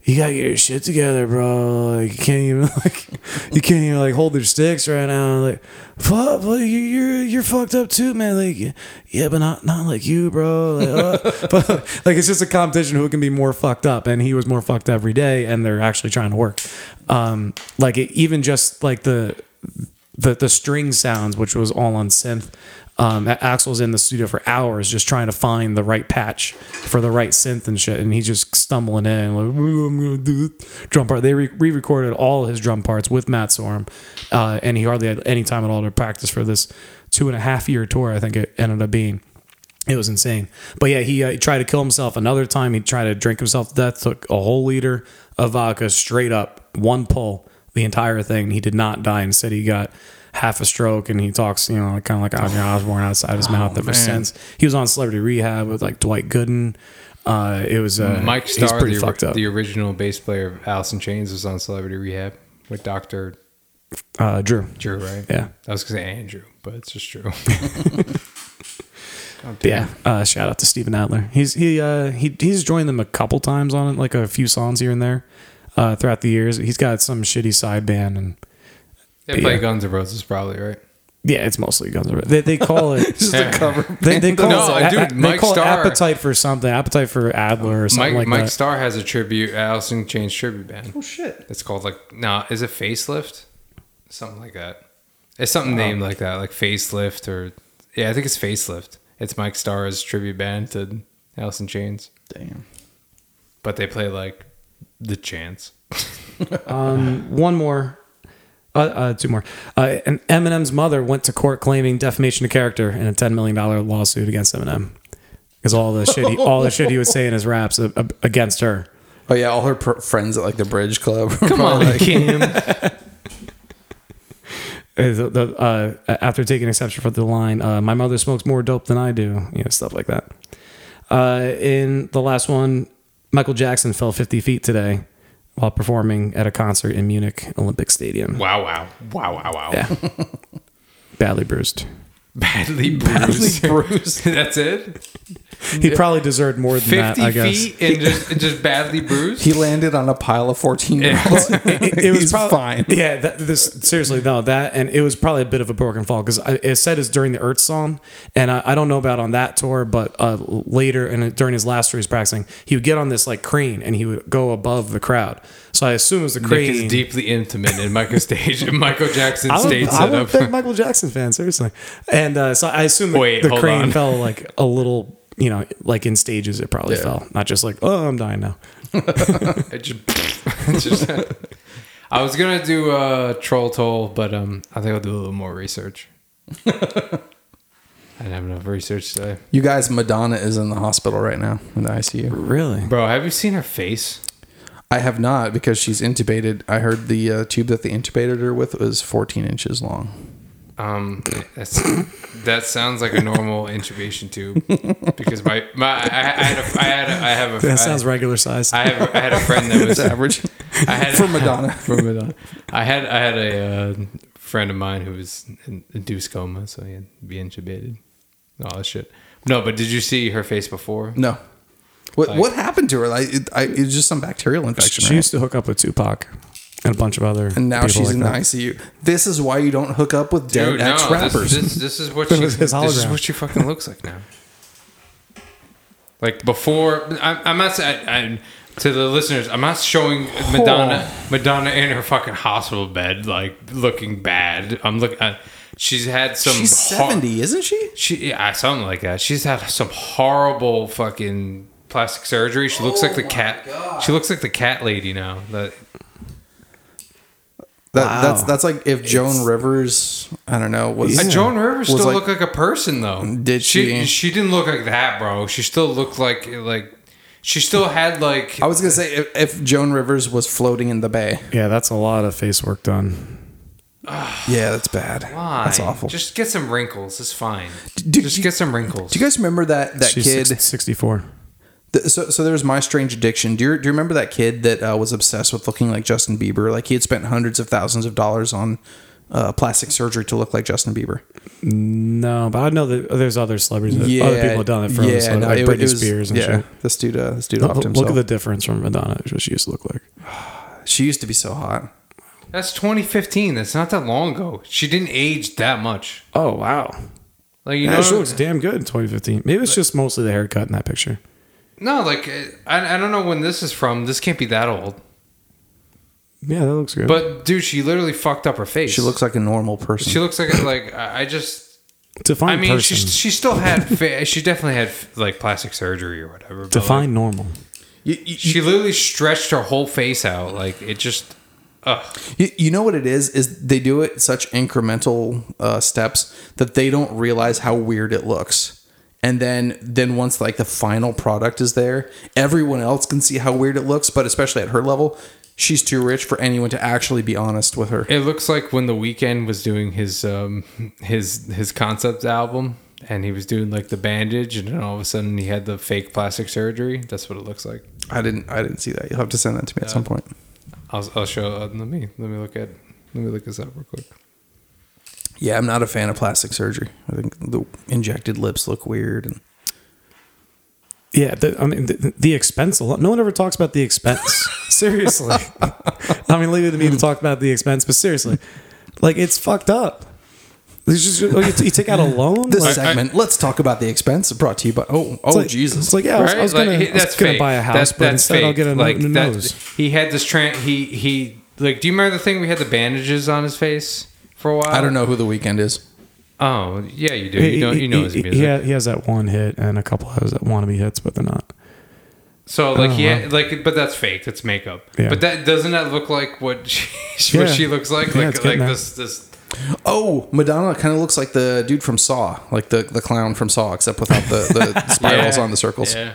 You gotta get your shit together, bro. Like you can't even (laughs) like you can't even like hold your sticks right now. Like, fuck, you're you're fucked up too, man. Like, yeah, but not not like you, bro. Like, uh, (laughs) but like it's just a competition who can be more fucked up, and he was more fucked every day, and they're actually trying to work. Um, like it, even just like the the the string sounds, which was all on synth. Um, Axl's in the studio for hours just trying to find the right patch for the right synth and shit, and he's just stumbling in like, "Ooh, I'm gonna do it." drum part. They re- re-recorded all his drum parts with Matt Sorum, uh, and he hardly had any time at all to practice for this two and a half year tour. I think it ended up being. It was insane. But yeah, he, uh, he tried to kill himself another time. He tried to drink himself to death. Took a whole liter of vodka straight up, one pull, the entire thing. He did not die. Instead, he got half a stroke, and he talks, you know, kind of like Ozzy Osbourne outside his mouth ever man. since. He was on Celebrity Rehab with like Dwight Gooden. Uh, it was uh, Mike he's Starr, pretty the, fucked up. the original bass player of Alice in Chains, was on Celebrity Rehab with Doctor uh, Drew. Drew, right? Yeah. I was gonna say Andrew, but it's just true. (laughs) But yeah, uh, shout out to Steven Adler. He's he uh, he he's joined them a couple times on it, like a few songs here and there uh, throughout the years. He's got some shitty side band and They play Yeah. Guns N' Roses, probably, right? yeah, it's mostly Guns N' Roses. They, they call it (laughs) Just a cover. (laughs) they, they call No, it, dude, they Mike call it Starr- appetite for something, appetite for Adler or something Mike like Mike that. Starr has a tribute, Alice in Chains tribute band. Oh shit. It's called like no, is it facelift? Something like that. It's something named like that, like facelift or yeah, I think it's facelift. It's Mike Starr's tribute band to Alice in Chains, Damn. but they play like the Chance. (laughs) Um, one more. Uh, uh, two more. Uh, and Eminem's mother went to court claiming defamation of character in a ten million dollar lawsuit against Eminem because all the shit, he, all the shit he would say in his raps uh, uh, against her. Oh yeah, all her pr- friends at like the Bridge Club. Come on, like, Kim. (laughs) Uh, the, the, uh, after taking exception for the line, uh, "My mother smokes more dope than I do," you know, stuff like that. Uh, in the last one, Michael Jackson fell 50 feet today while performing at a concert in Munich Olympic Stadium. Wow, wow, wow, wow, wow. Yeah, (laughs) badly bruised. Badly bruised. Badly bruised. (laughs) That's it. (laughs) He probably deserved more than that, I guess. feet and just and just badly bruised. He landed on a pile of fourteen year olds. it, it (laughs) was He's probably fine. Yeah, that, this seriously no that, and it was probably a bit of a broken fall because it said it's during the Earth song, and I, I don't know about on that tour, but uh, later and during his last tour, he's practicing, he would get on this like crane and he would go above the crowd. So I assume it was the Nick crane. is deeply intimate in Michael stage Michael Jackson (laughs) I'm, stage a, I'm a setup. big Michael Jackson fan, seriously, and uh, so I assume the, Wait, the hold crane on. fell like a little. You know, like in stages, it probably Yeah. fell. Not just like, oh, I'm dying now. (laughs) It just, (laughs) it just- I was gonna do a troll toll, but um, I think I'll do a little more research. (laughs) I didn't have enough research today, You guys, Madonna is in the hospital right now in the ICU. Really? bro. Have you seen her face? I have not because she's intubated. I heard the uh, tube that they intubated her with was 14 inches long. Um, that's that sounds like a normal (laughs) intubation tube because my my I, I had a I had a, I have a That I- sounds regular size. I have I had a friend that was average I had for Madonna. (laughs) for Madonna. I had I had a uh, friend of mine who was in induced coma, so he had to be intubated. and All that shit. No, but did you see her face before? No. What what happened to her? Like it, I, it was just some bacterial infection. She right? used to hook up with Tupac and a bunch of other. and now people she's like in that. the ICU. This is why you don't hook up with dead Dude, ex no, this, rappers. this, this is what (laughs) she, this is what she fucking looks like now. Like before, I'm, I'm not saying I, I, To the listeners, I'm not showing Madonna Madonna in her fucking hospital bed like looking bad. I'm looking. Uh, she's had some. She's hor- 70, isn't she? She yeah, something like that. She's had some horrible fucking plastic surgery. She looks like the cat. She looks like the cat lady now. That That, Wow. That's that's like if Joan Rivers, I don't know, was Uh, Joan Rivers still like- looked like a person though. Did she? She didn't look like that, bro. She still looked like like she still had like I was gonna say if, if Joan Rivers was floating in the bay. Yeah, that's a lot of face work done. (sighs) Yeah, that's bad. why? That's awful. Just get some wrinkles. It's fine. do- Just do- get some wrinkles. Do you guys remember that that She's kid? 64. Th- so so there was my strange addiction. Do you do you remember that kid that uh, was obsessed with looking like Justin Bieber? Like he had spent hundreds of thousands of dollars on uh, plastic surgery to look like Justin Bieber. No, but I know that there's other celebrities. That other people have done it for yeah, other celebrities, no, like it- Britney it was- Spears and yeah, shit. This dude, uh, this dude Look, offed look at the difference from Madonna, what she used to look like. she used to be so hot. That's 2015. That's not that long ago. She didn't age that much. Oh wow, Like you yeah, know, she looks damn good in 2015. Maybe it's just mostly the haircut in that picture. No, like I, I don't know when this is from. This can't be that old. Yeah, that looks good. But dude, she literally fucked up her face. She looks like a normal person. She looks like like I I just. define I mean, person. she she still had fa- she definitely had like plastic surgery or whatever. but, define normal. You- you- she literally stretched her whole face out. Like it just. Ugh. You, you know what it is? Is they do it such incremental uh, steps that they don't realize how weird it looks. And then, then once like the final product is there, everyone else can see how weird it looks. But especially at her level, she's too rich for anyone to actually be honest with her. It looks like when the Weeknd was doing his um his his concept album and he was doing like the bandage and then all of a sudden he had the fake plastic surgery. That's what it looks like. I didn't, I didn't see that. You'll have to send that to me at some point. I'll, I'll show. Uh, let me let me look at let me look this up real quick. Yeah, I'm not a fan of plastic surgery. I think the injected lips look weird. And Yeah, the, I mean the, the expense. alone- No one ever talks about the expense. (laughs) seriously, (laughs) I mean, leave it to me to talk about the expense. But seriously, like it's fucked up. It's just oh, you, you take out a (laughs) loan. this Like, segment, let's talk about the expense. Brought to you by oh oh like- Jesus. It's like yeah, I was, I was gonna, Like, I was gonna buy a house, That- but instead I'll get a like, new that- nose. He had this tran He he like. Do you remember the thing we had the bandages on his face for a while? I don't know who the Weeknd is. Oh yeah, you do. You know you know his he, music. he, he has that one hit and a couple of that wannabe hits, but they're not. So like he wow. had, like, but that's fake. That's makeup. Yeah. But that doesn't that look like what she, (laughs) what Yeah. she looks like? Yeah, Like it's like getting this this. Oh, Madonna kind of looks like the dude from Saw, like the, the clown from Saw, except without the, the (laughs) spirals Yeah. on the circles. Yeah.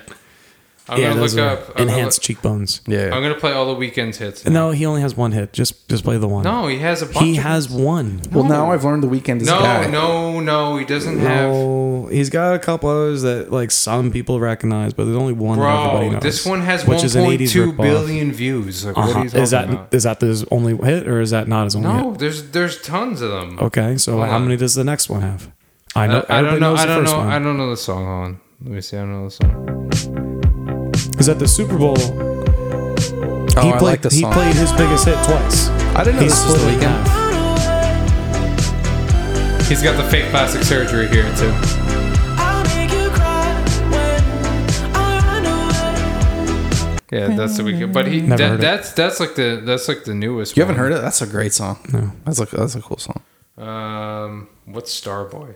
I'm yeah, gonna look are up. I'm uh, enhanced look- cheekbones. Yeah. I'm gonna play all the Weeknd's hits. No, he only has one hit. Just just play the one. No, he has a bunch. he of has one. Well, now I've learned the Weeknd is a No, guy. no, no. He doesn't have. No, he's got a couple others that like some people recognize, but there's only one that everybody Bro, knows. this one has which is an 80s 1.2 ripoff. billion views. Like, Uh-huh. are Is that about? is that his only hit or is that not his only no, hit? there's there's tons of them. Okay, so Hold how on. many does the next one have? I know. I, I don't know. I don't know. one. I don't know the song. Hold on. Let me see. I don't know the song. Is at the Super Bowl? Oh, he played. like he played his biggest hit twice. I didn't know He this was the Weeknd. half. He's got the fake plastic surgery here too. Yeah, that's the Weeknd. But he Never that, heard that's that's like the that's like the newest. You haven't heard it? That's a great song. No, that's like that's a cool song. Um, what's Starboy?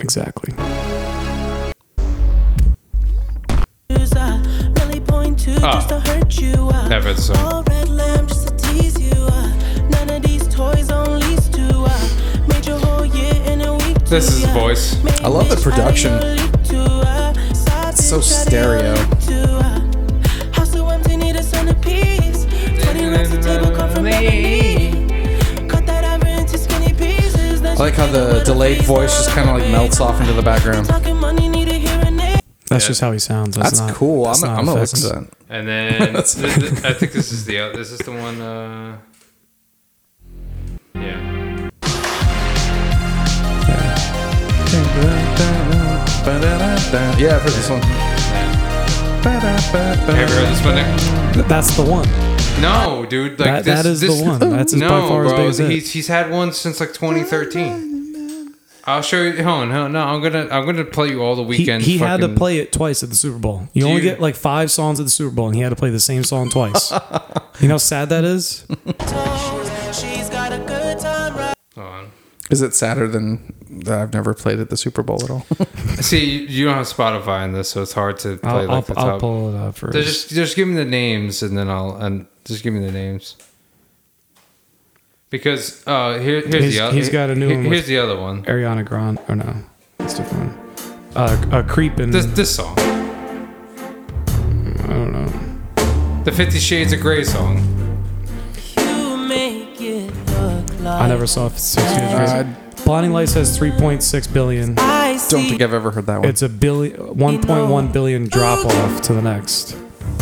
Exactly. Oh. Never heard the song. This is his voice. I love the production. It's so stereo. I like how the delayed voice just kind of like melts off into the background. That's just how he sounds. That's, That's not, cool. I'm, that's not I'm gonna effects. listen to that. And then (laughs) th- th- I think this is the this is the one. Uh, yeah. Yeah, I've heard this one. Have you heard this one? Nick? That's the one. No, dude. Like That- this, that is the one. That's his- by no, far his bro. biggest hit. He's he's had one since like 2013. I'll show you. Hold on, hold on. No, I'm gonna I'm gonna play you all the He, Weeknd. he had to play it twice at the Super Bowl. You only you- get like five songs at the Super Bowl, and he had to play the same song twice. (laughs) you know how sad that is? Hold on. Is it sadder than that I've never played at the Super Bowl at all? (laughs) See, you- you don't have Spotify in this, so it's hard to play I'll, like I'll, the I'll top. pull it up for Just, just just give me the names, and then I'll and just give me the names. Because uh, here here's He's- the other. he's got a new here- one Here's the other one. Ariana Grande. Or no, that's different. one. Uh, a creeping. This this song, I don't know. the Fifty Shades of Grey song. I never saw Six Feet I Blinding Lights has 3.6 billion. I don't think I've ever heard that one. It's a billion, 1.1 billion drop off to the next,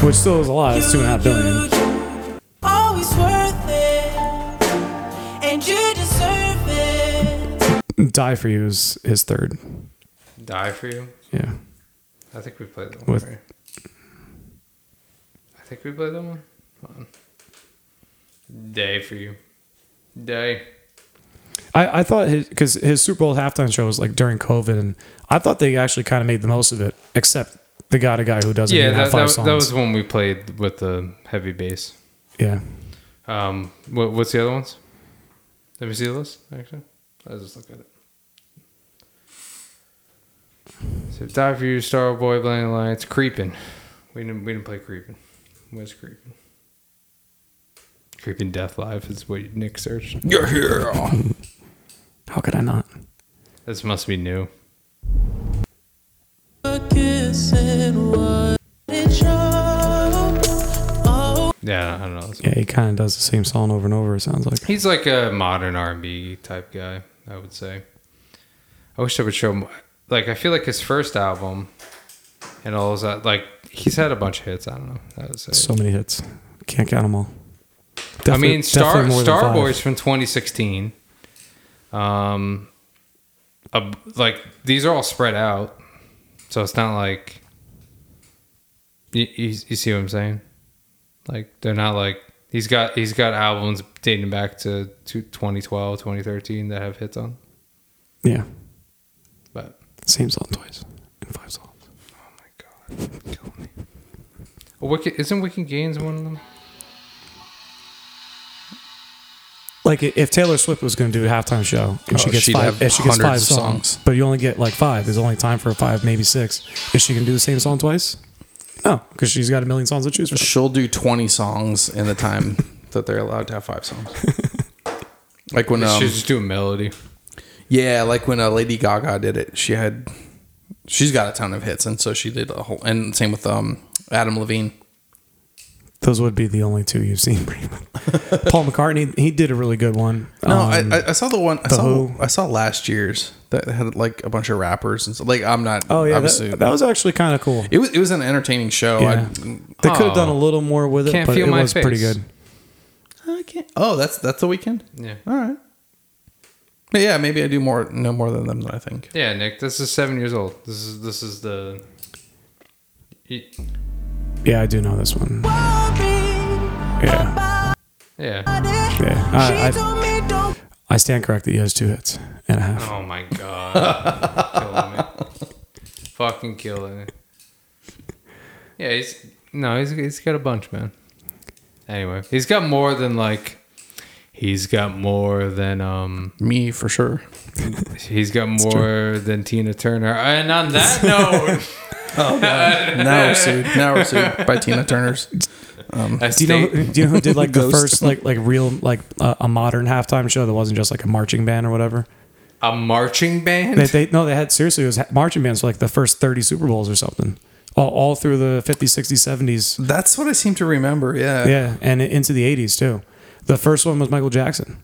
which still is a lot. It's two and a half billion. Die for You is his third. Die for you. Yeah. I think we played that one. With- right? I think we played that one. On. Day for you. Day. I, I thought his because his Super Bowl halftime show was like during COVID, and I thought they actually kind of made the most of it. Except they got a guy who doesn't Yeah, that, five that, that was when we played with the heavy bass. yeah. Um, what, what's the other ones? Let me see the list. Actually, let's just look at it. So, Die for You, Starboy, Blinding Lights, Creeping. We didn't we didn't play Creeping. What's Creeping? Creeping Death Live is what Nick searched. You're here. How could I not? This must be new. Yeah, I don't know. Yeah, he kind of does the same song over and over. It sounds like. He's like a modern R and B type guy, I would say. I wish I would show him. Like, I feel like his first album and all that. Like, he's had a bunch of hits. I don't know. Would say. So many hits. Can't count them all. I mean, Star Star. Boys from 2016. Um, a, like these are all spread out, so it's not like you, you, you see what I'm saying. Like they're not like he's got he's got albums dating back to, to 2012, 2013 that have hits on. Yeah. But Same song twice in five songs. oh my god, killing me. Well, Wicked, isn't Wicked Games one of them? Like if Taylor Swift was going to do a halftime show and she Oh, gets she'd five, have if she gets five hundreds of songs, songs. but you only get like five. There's only time for five, maybe six. Is she going to do the same song twice? No, because she's got a million songs to choose from. She'll do 20 songs in the time (laughs) that they're allowed to have five songs. (laughs) like when, um, Should just do a melody. Yeah, like when uh, Lady Gaga did it, she had, she's got a ton of hits, and so she did a whole, and same with um Adam Levine. Those would be the only two you've seen. (laughs) pretty much. Paul McCartney, he did a really good one. No, Um, I, I- I saw the one I The saw Who. I saw last year's that had like a bunch of rappers and stuff. Like I'm not. oh yeah, obviously. that, that was actually kind of cool. it was it was an entertaining show. Yeah. I, They could have done a Oh. little more with it, Can't but feel it my was pretty face. good. I can't. Oh, that's that's the Weeknd. Yeah. All right. Yeah, maybe I do more know more than them than I think. Yeah, Nick, this is seven years old. This is this is the. y- Yeah, I do know this one. Yeah, Yeah. yeah. I, I, I stand corrected. He has two hits and a half. Oh my god. killing me. Fucking killing me. Yeah, he's no, he's he's got a bunch, man. Anyway, he's got more than like. He's got more than um. Me for sure. He's got more than Tina Turner. And on that (laughs) note, Now we're sued. Now we're sued (laughs) by Tina Turner's. I Do you know? Do you know who did like the first like like real like uh, a modern halftime show that wasn't just like a marching band or whatever? a marching band. They, they no, they had seriously it was marching bands for like the first thirty Super Bowls or something, all, all through the 50s, 60s, 70s. That's what I seem to remember. Yeah. Yeah, and into the 80s too. The first one was Michael Jackson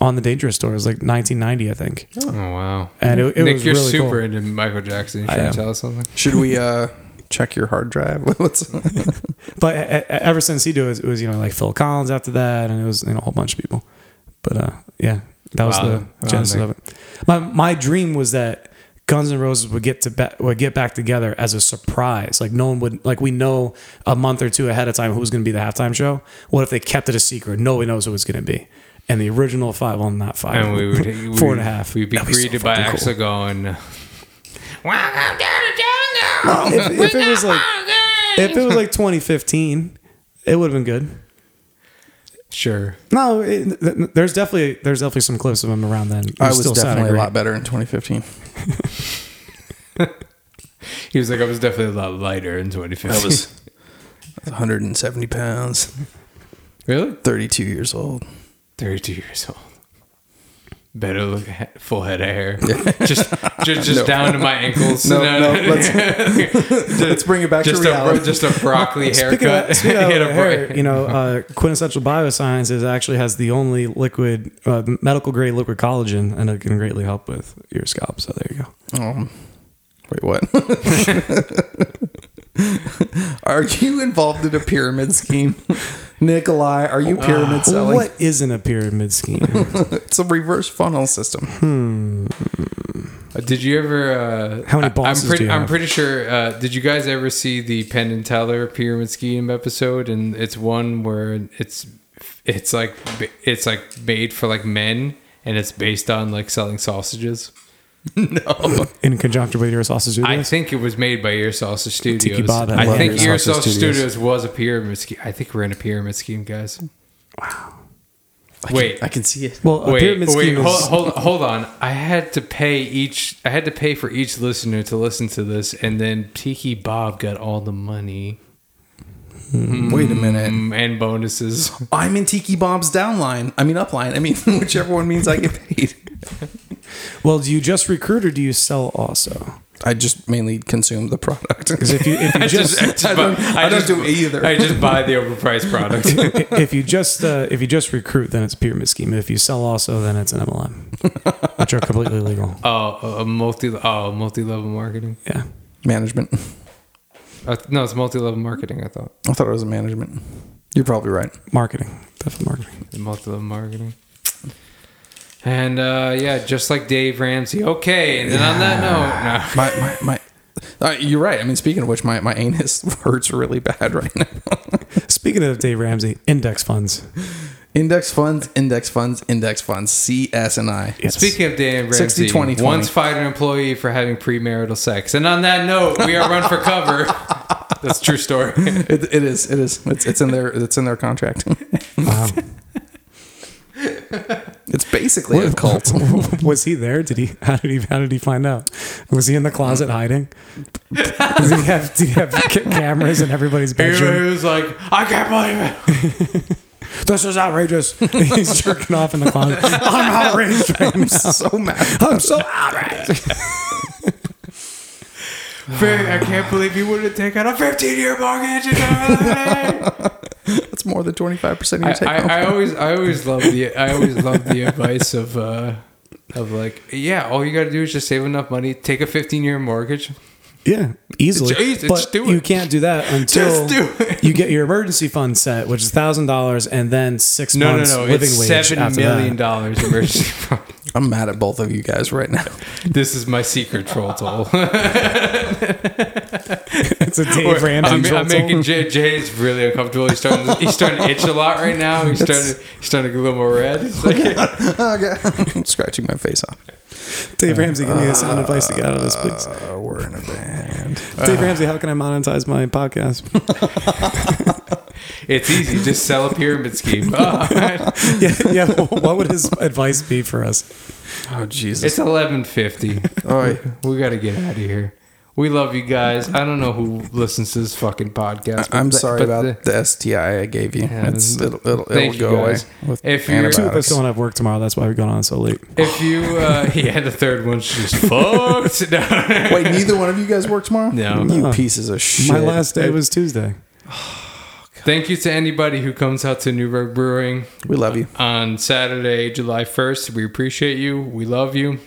on the Dangerous Tour. It was like 1990, I think. oh wow. And it, it Nick, was you're really super cool. into Michael Jackson. You I am. tell us something? Should we uh check your hard drive? (laughs) What's (laughs) But ever since he did it, it was you know like Phil Collins after that, and it was you know a whole bunch of people. But uh, yeah, that was Wow. the genesis Nick. of it. My my dream was that Guns N' Roses would get to ba- would get back together as a surprise. Like no one would like we know a month or two ahead of time who's going to be the halftime show. What if they kept it a secret? Nobody knows who it's going to be. and the original five, well, not five, and we would (laughs) four and a half. We'd be That'd so greeted by fucking Axl going, "Welcome to the jungle." If, if it was like, if it was like 2015, it would have been good. Sure. No, it, th- there's definitely there's definitely some clips of him around then. He I was still definitely a lot better in 2015. (laughs) He was like, I was definitely a lot lighter in 2015. I was (laughs) 170 pounds, really 32 years old. 32 years old. Better look at full head of hair. (laughs) just just, just down to my ankles. No, no, let's- just, (laughs) Let's bring it back just to a reality. just a broccoli haircut. of, speaking of (laughs) hair, you know, uh, Quintessential Biosciences actually has the only liquid, uh, medical grade liquid collagen, and it can greatly help with your scalp. So there you go. Um, wait, what? Are you involved in a pyramid scheme, Nikolai? Are you pyramid selling? What isn't a pyramid scheme? (laughs) It's a reverse funnel system. Uh, Did you ever? Uh, How many I- bosses I'm pretty, do you I'm have? pretty sure. Uh, did you guys ever see the Penn and Teller pyramid scheme episode? And it's one where it's it's like it's like made for like men, and it's based on like selling sausages. In conjunction with your sausage I think it was made by Ear Sausage Studios. Tiki Bob had I think Ear Ear Sausage Sausage Studios. Studios. was a pyramid scheme. I think we're in a pyramid scheme, guys. Wow. Wait, I can see it. well, a wait, pyramid wait, scheme hold, is hold, hold on. I had to pay each. I had to pay for each listener to listen to this, and then Tiki Bob got all the money Wait a minute. mm, and bonuses. I'm in Tiki Bob's downline. I mean upline. I mean (laughs) whichever one means I get paid. (laughs) well. Do you just recruit or do you sell also? I just mainly consume the product. Because if you if you (laughs) I just, just, I just, I don't- buy, I don't just- do either. I just buy the overpriced product. (laughs) if you just uh, if you just recruit, then it's a pyramid scheme. If you sell also, then it's an MLM, which are completely legal. (laughs) oh, a multi. Oh, multi-level marketing. Yeah. management. Uh, no, it's multi-level marketing. I thought I thought it was a management. You're probably right. Marketing, definitely marketing. multi-level marketing. And uh, yeah, just like Dave Ramsey. Okay, and then on that note, no. (laughs) My my my. Uh, you're right. I mean, speaking of which, my, my anus (laughs) hurts really bad right now. (laughs) Speaking of Dave Ramsey, index funds. index funds, index funds, index funds. C, S, and I. Yes. Speaking of Dan Ramsey, 60, 20, 20. once fired an employee for having premarital sex. And on that note, we are run for cover. That's a true story. It, it is. It is. It's, it's in their. It's in their contract. Wow. It's basically a cult. (laughs) was he there? Did he? How did he? How did he find out? Was he in the closet hiding? (laughs) did he have? Did he have ca- cameras in everybody's bedroom? He was like, I can't believe it. (laughs) This is outrageous. He's jerking off in the closet. I'm outraged right now. so mad. I'm so outraged. I can't believe you wouldn't take out a 15 year mortgage. (laughs) That's more than twenty five percent of your take home. I, I always I always love the I always love the (laughs) advice of uh of like yeah all you got to do is just save enough money take a 15 year mortgage Yeah, easily. Just- but just do you can't do that (laughs) until do you get your emergency fund set, which is thousand dollars, and then six no no months no living it's wage seven after million that. dollars emergency (laughs) fund. I'm mad at both of you guys right now. this is my secret troll toll (laughs) It's a Dave Ramsey. I'm, troll I'm making toll. Jay Jay's really uncomfortable he's starting to, he's starting to itch a lot right now he's starting he's starting to get a little more red He's like, okay. I'm scratching my face off. Dave Ramsey, give me a sound advice to get out of this, please. Uh, we're in a band. Dave Ramsey, how can I monetize my podcast? (laughs) it's easy just sell a pyramid scheme (laughs) Ah. (laughs) yeah, yeah. What would his advice be for us? Oh Jesus. it's 1150 All right. We got to get out of here. We love you guys. I don't know who listens to this fucking podcast. but I'm the- sorry but about the- the, STI I gave you. Yeah, it's, it'll, it'll, it'll you, go away guys. with If you're- Two of us don't have work tomorrow. That's why we're going on so late. if you, uh, (laughs) yeah, the third one's just (laughs) fucked. (laughs) No. Wait, neither one of you guys work tomorrow? No. You No. pieces of shit. My last day was Tuesday. (sighs) Thank you to anybody who comes out to Newburgh Brewing We love you. on Saturday, July 1st. We appreciate you. We love you.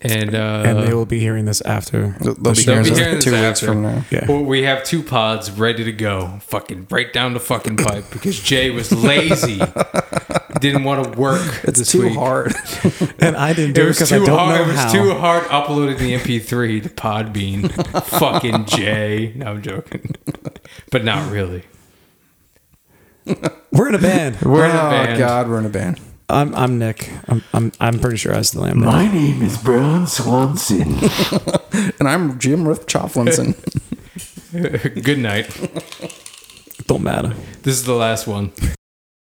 And, uh, and they will be hearing this after. They'll, the they'll be show. They'll be hearing hearing this this two weeks after. from now. Yeah. Well, we have two pods ready to go. Fucking break down the fucking pipe because Jay was lazy. (laughs) Didn't want to work It's this too week. hard. (laughs) And I didn't do It it was because I too don't hard. know It was how. too hard uploading the MP3 to Podbean. (laughs) Fucking Jay. No, I'm joking, but not really. We're in a band. We're in a oh band. God, we're in a band. I'm I'm Nick. I'm I'm I'm pretty sure I still am. Nick. My name is Brown Swanson. (laughs) And I'm Jim Riff Choflinson. (laughs) Good night. Don't matter. This is the last one.